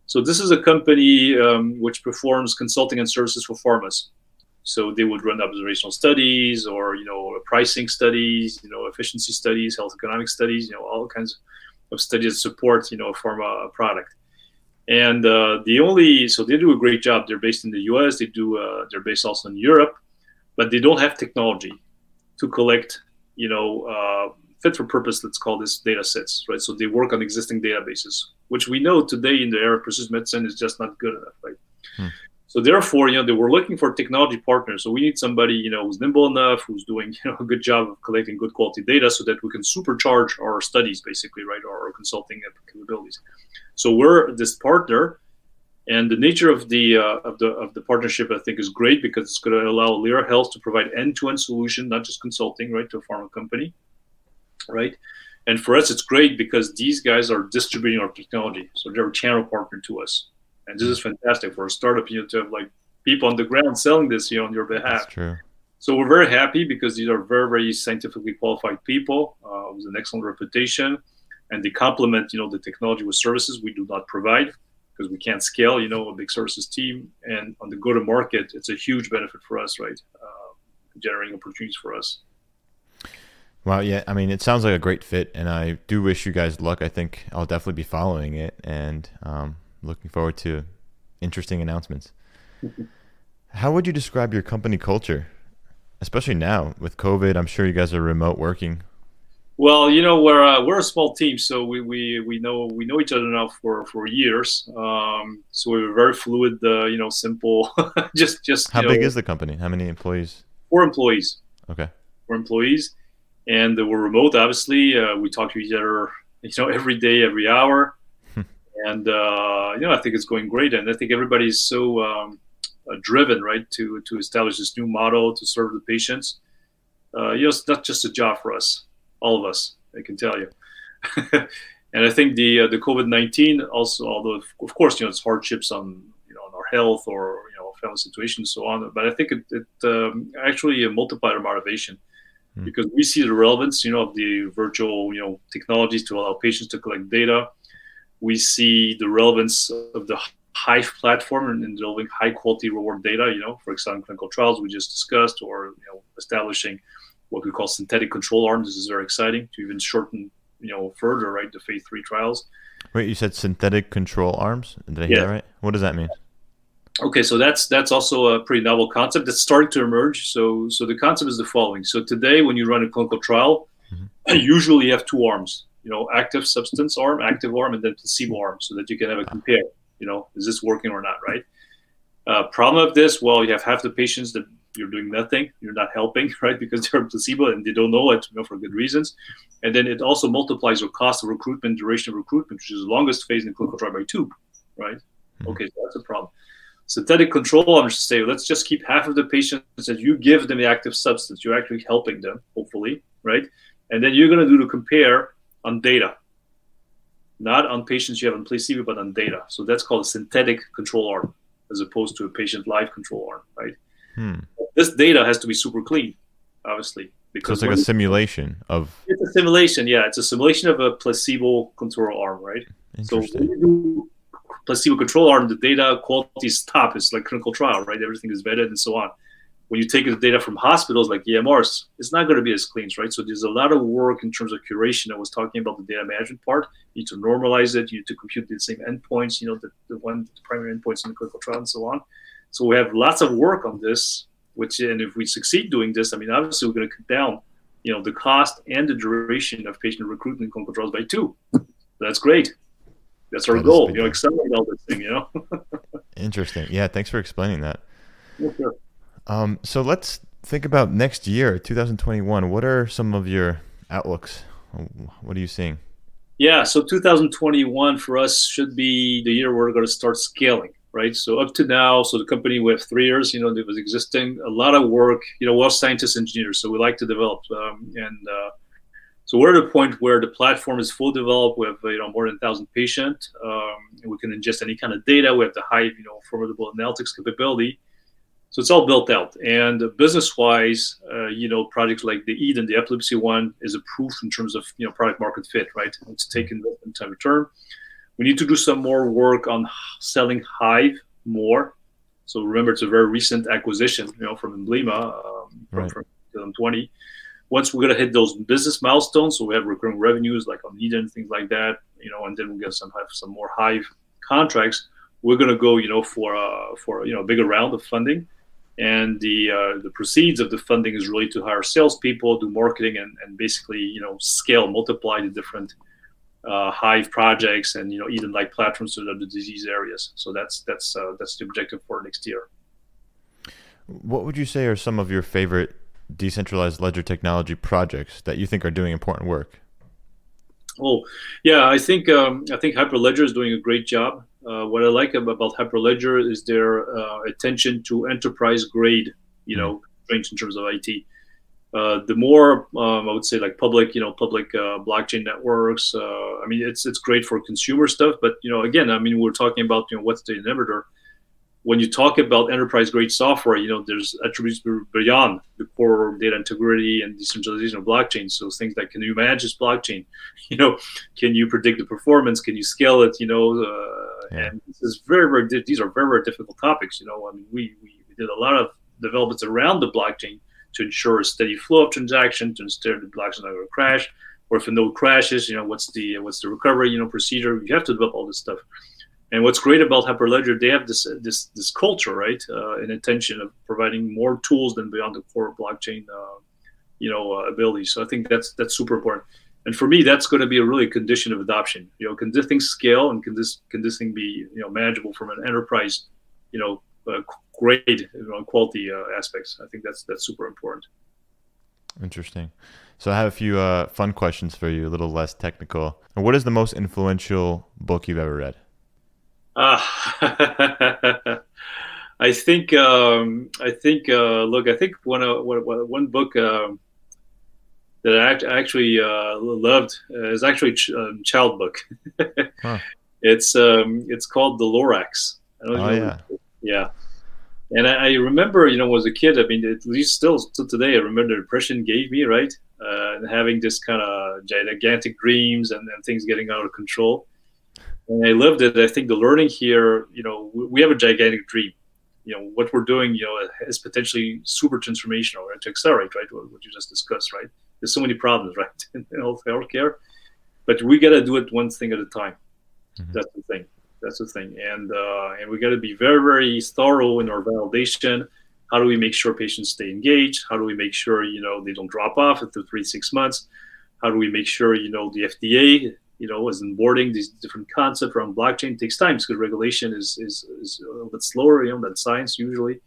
so this is a company um, which performs consulting and services for pharmas. So they would run observational studies or you know pricing studies, you know efficiency studies, health economic studies, you know all kinds of studies that support you know a pharma product. And uh, the only so they do a great job. They're based in the U.S. They do uh, they're based also in Europe, but they don't have technology to collect you know uh, fit for purpose, let's call this data sets, right? So they work on existing databases, which we know today in the era of precision medicine is just not good enough, right? Hmm. So therefore, you know, they were looking for technology partners. So we need somebody, you know, who's nimble enough, who's doing, you know, a good job of collecting good quality data, so that we can supercharge our studies, basically, right, or our consulting capabilities. So we're this partner, and the nature of the uh, of the of the partnership, I think, is great because it's going to allow Alira Health to provide end-to-end solution, not just consulting, right, to a pharma company, right? And for us, it's great because these guys are distributing our technology, so they're a channel partner to us, and this is fantastic for a startup. You know, to have like people on the ground selling this, you know, on your behalf. That's true. So we're very happy because these are very, very scientifically qualified people uh, with an excellent reputation, and they complement, you know, the technology with services we do not provide because we can't scale, you know, a big services team. And on the go-to-market, it's a huge benefit for us, right? Uh, generating opportunities for us. Well, yeah, I mean, it sounds like a great fit, and I do wish you guys luck. I think I'll definitely be following it, and um, looking forward to interesting announcements. How would you describe your company culture, especially now with COVID? I'm sure you guys are remote working. Well, you know, we're uh, we're a small team, so we, we, we know we know each other now for, for years. Um, so we're very fluid, uh, you know, simple. just just. How big know, is the company? How many employees? Four employees. Okay. Four employees, and we're remote. Obviously, uh, we talk to each other, you know, every day, every hour, and uh, you know, I think it's going great. And I think everybody's so um, uh, driven, right, to to establish this new model to serve the patients. Uh, you know, it's not just a job for us all of us. I can tell you. and I think the uh, the COVID nineteen also, although of course you know it's hardships on you know on our health or you know family situation and so on, but I think it, it um, actually multiplied our motivation mm. because we see the relevance you know of the virtual you know technologies to allow patients to collect data. We see the relevance of the Hive platform in delivering high quality reward data. You know, for example, clinical trials we just discussed, or you know, establishing what we call synthetic control arms. This is very exciting to even shorten, you know, further, right, the phase three trials. Wait, you said synthetic control arms? Did I hear yeah. that right? What does that mean? Okay, so that's that's also a pretty novel concept that's starting to emerge. So so the concept is the following. So today, when you run a clinical trial, mm-hmm. usually you have two arms. You know, active substance arm, active arm, and then placebo arm, so that you can have a compare. You know, is this working or not, right? Uh, problem of this, well, you have half the patients that you're doing nothing, you're not helping, right? Because they're placebo and they don't know it, you know, for good reasons. And then it also multiplies your cost of recruitment, duration of recruitment, which is the longest phase in the clinical trial by two, right? Mm-hmm. Okay, so that's a problem. Synthetic control arms say, let's just keep half of the patients that you give them the active substance. You're actually helping them, hopefully, right? And then you're going to do the compare on data, not on patients you have on placebo, but on data. So that's called a synthetic control arm, as opposed to a patient live control arm, right? Hmm. This data has to be super clean, obviously. Because so it's like a simulation of. It's a simulation, yeah. It's a simulation of a placebo control arm, right? So when you do placebo control arm, the data quality is top. It's like clinical trial, right? Everything is vetted and so on. When you take the data from hospitals like EMRs, it's not going to be as clean, right? So there's a lot of work in terms of curation. I was talking about the data management part. You need to normalize it. You need to compute the same endpoints, you know, the, the one the primary endpoints in the clinical trial and so on. So we have lots of work on this, which, and if we succeed doing this, I mean, obviously we're going to cut down, you know, the cost and the duration of patient recruitment in clinical trials by two. That's great. That's our that goal. You know, accelerate all this thing. You know. Interesting. Yeah. Thanks for explaining that. Yeah, sure. Um, so let's think about next year, 2021. What are some of your outlooks? What are you seeing? Yeah, so 2021 for us should be the year we're going to start scaling right? So up to now, so the company we have three years, you know, it was existing, a lot of work, you know, we're scientists, engineers, so we like to develop, um, and uh, so we're at a point where the platform is full developed. We have you know more than thousand patients. Um, we can ingest any kind of data. We have the Hive you know formidable analytics capability. So it's all built out. And business-wise, uh, you know, projects like the Eden, the epilepsy one, is a proof in terms of you know product market fit, right? It's taken in time return. We need to do some more work on selling Hive more. So remember, it's a very recent acquisition, you know, from Embleema um, from, right. from 2020. Once we're gonna hit those business milestones, so we have recurring revenues like on Eden, things like that, you know, and then we get some have some more Hive contracts. We're gonna go, you know, for uh, for you know a bigger round of funding, and the uh, the proceeds of the funding is really to hire salespeople, do marketing, and, and basically you know scale, multiply the different uh, Hive projects and you know Eden like platforms to the disease areas. So that's that's uh, that's the objective for next year. What would you say are some of your favorite decentralized ledger technology projects that you think are doing important work? Oh, yeah, I think um, I think Hyperledger is doing a great job. Uh, what I like about Hyperledger is their uh, attention to enterprise grade, you know, strengths in terms of IT. Uh, the more um, I would say like public, you know, public uh, blockchain networks. Uh, I mean, it's it's great for consumer stuff, but you know, again, I mean, we're talking about you know what's the inhibitor. When you talk about enterprise grade software, you know, there's attributes beyond the core data integrity and decentralization of blockchain. So things like can you manage this blockchain? You know, can you predict the performance? Can you scale it? You know, uh, yeah. and this is very very these are very very difficult topics. You know, I mean, we we, did a lot of developments around the blockchain to ensure a steady flow of transactions, to ensure the blocks are not going to crash, or if a node crashes, you know what's the what's the recovery you know procedure. You have to develop all this stuff. And what's great about Hyperledger, they have this this this culture, right, uh, and intention of providing more tools than beyond the core blockchain, uh, you know, uh, abilities. So I think that's that's super important. and for me, that's going to be a really condition of adoption. You know, can this thing scale and can this can this thing be you know manageable from an enterprise, you know, uh, grade you know, quality uh, aspects? I think that's that's super important. Interesting. So I have a few uh, fun questions for you, a little less technical. What is the most influential book you've ever read? Uh, I think um, I think uh, look, I think one uh, one book. Um, that I actually uh, loved uh, is actually a um, child book. huh. It's um, it's called The Lorax. oh yeah, yeah. And I, I, remember, you know, as a kid, I mean, at least still to today, I remember the depression gave me right, uh, and having this kind of gigantic dreams and, and things getting out of control. And I lived it. I think the learning here, you know, we have a gigantic dream. You know, what we're doing, you know, is potentially super transformational, right? To accelerate, right? What you just discussed, right? there's so many problems, right, in health healthcare. But we got to do it one thing at a time. Mm-hmm. That's the thing. That's the thing, and uh, and we got to be very very thorough in our validation. How do we make sure patients stay engaged? How do we make sure you know they don't drop off after three six months? How do we make sure you know the FDA you know is onboarding these different concepts around blockchain takes time because regulation is, is is a little bit slower you know than science usually.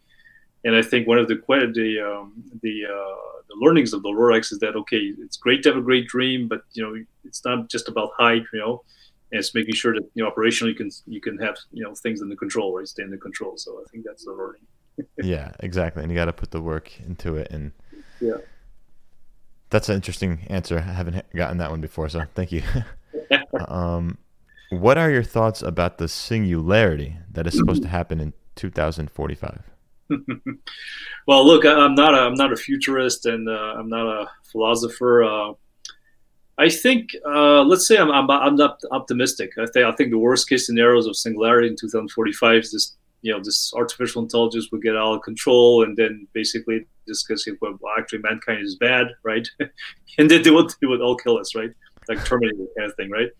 And I think one of the the um, the uh, the learnings of the Lorax is that okay, it's great to have a great dream, but you know it's not just about height, you know, and it's making sure that you know operationally you can you can have you know things in the control, right? Stay in the control. So I think that's the learning. yeah, exactly, and you got to put the work into it, and yeah, that's an interesting answer. I haven't gotten that one before, so thank you. um, what are your thoughts about the singularity that is supposed to happen in 2045? well, look, I'm not a, I'm not a futurist and uh, I'm not a philosopher. Uh, I think uh, let's say I'm, I'm, I'm not optimistic. I think I think the worst case scenarios of singularity in 2045 is this you know this artificial intelligence will get out of control and then basically discuss well, actually mankind is bad, right? and then they would they would all kill us, right? Like Terminator kind of thing, right?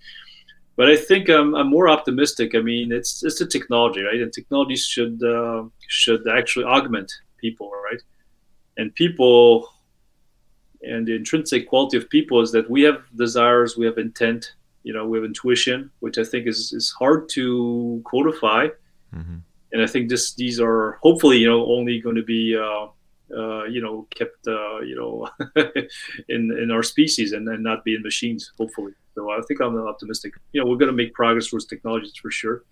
but I think I'm, I'm more optimistic. I mean, it's it's a technology, right? And technology should uh, should actually augment people, right? And people and the intrinsic quality of people is that we have desires, we have intent, you know, we have intuition, which I think is is hard to codify. Mm-hmm. And I think this these are hopefully you know only going to be uh, uh, you know kept uh, you know in in our species and, and not be in machines hopefully. So I think I'm optimistic. You know we're going to make progress towards technologies for sure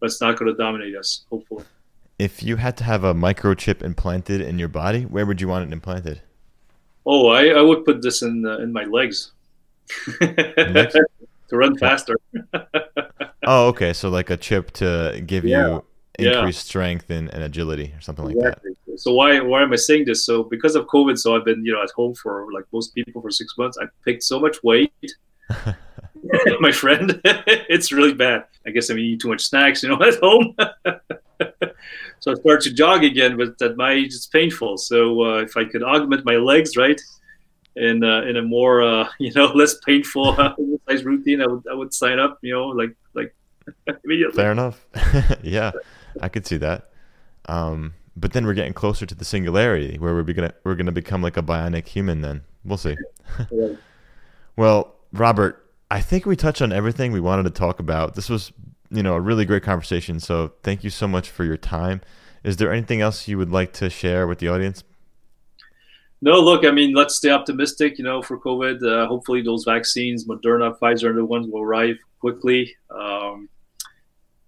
but it's not going to dominate us hopefully. If you had to have a microchip implanted in your body where would you want it implanted? Oh I, I would put this in uh, in my legs, legs? to run faster. Oh okay. So like a chip to give yeah. you increased yeah. strength and, and, agility or something exactly. like that. So why why am I saying this? So because of COVID, so I've been you know at home for like most people for six months. I picked so much weight. my friend, it's really bad. I guess I'm eating too much snacks, you know, at home. so I start to jog again, but at my age it's painful. So uh, if I could augment my legs, right, in uh, in a more uh, you know less painful exercise routine, I would I would sign up. You know, like like immediately. Fair enough. yeah. I could see that. Um, but then we're getting closer to the singularity where we're gonna we're gonna become like a bionic human. Then we'll see. well, Robert, I think we touched on everything we wanted to talk about. This was, you know, a really great conversation. So thank you so much for your time. Is there anything else you would like to share with the audience? No, look, I mean, let's stay optimistic. You know, for COVID, uh, hopefully those vaccines, Moderna, Pfizer, and the ones will arrive quickly. Um,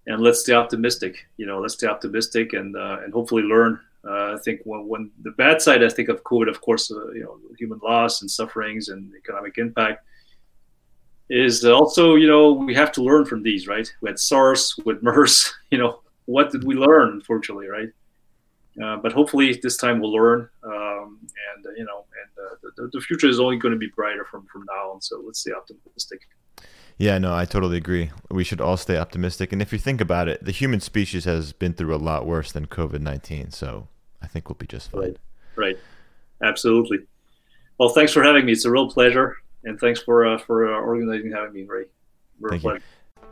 and let's stay optimistic. You know, let's stay optimistic and uh, and hopefully learn. Uh, I think when, when the bad side, I think of COVID, of course, uh, you know, human loss and sufferings and economic impact is also, you know, we have to learn from these, right? We had SARS with MERS. You know, what did we learn? Unfortunately, right? Uh, but hopefully this time we'll learn, um, and uh, you know, and uh, the, the future is only going to be brighter from from now on. So let's stay optimistic. Yeah, no, I totally agree. We should all stay optimistic. And if you think about it, the human species has been through a lot worse than COVID 19. So I think we'll be just fine. Right. right. Absolutely. Well, thanks for having me. It's a real pleasure. And thanks for uh, for uh, organizing having me, Ray. Real Thank pleasure. You.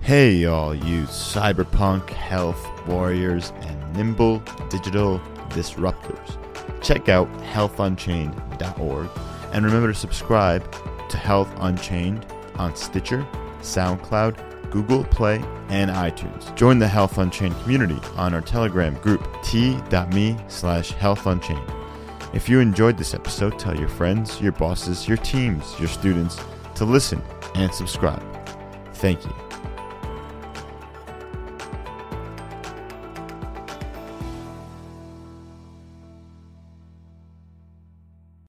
Hey, y'all, you cyberpunk health warriors and nimble digital disruptors. Check out healthunchained.org and remember to subscribe to Health Unchained on Stitcher, SoundCloud, Google Play, and iTunes. Join the Health Unchained community on our Telegram group t.me slash healthunchained. If you enjoyed this episode, tell your friends, your bosses, your teams, your students to listen and subscribe. Thank you.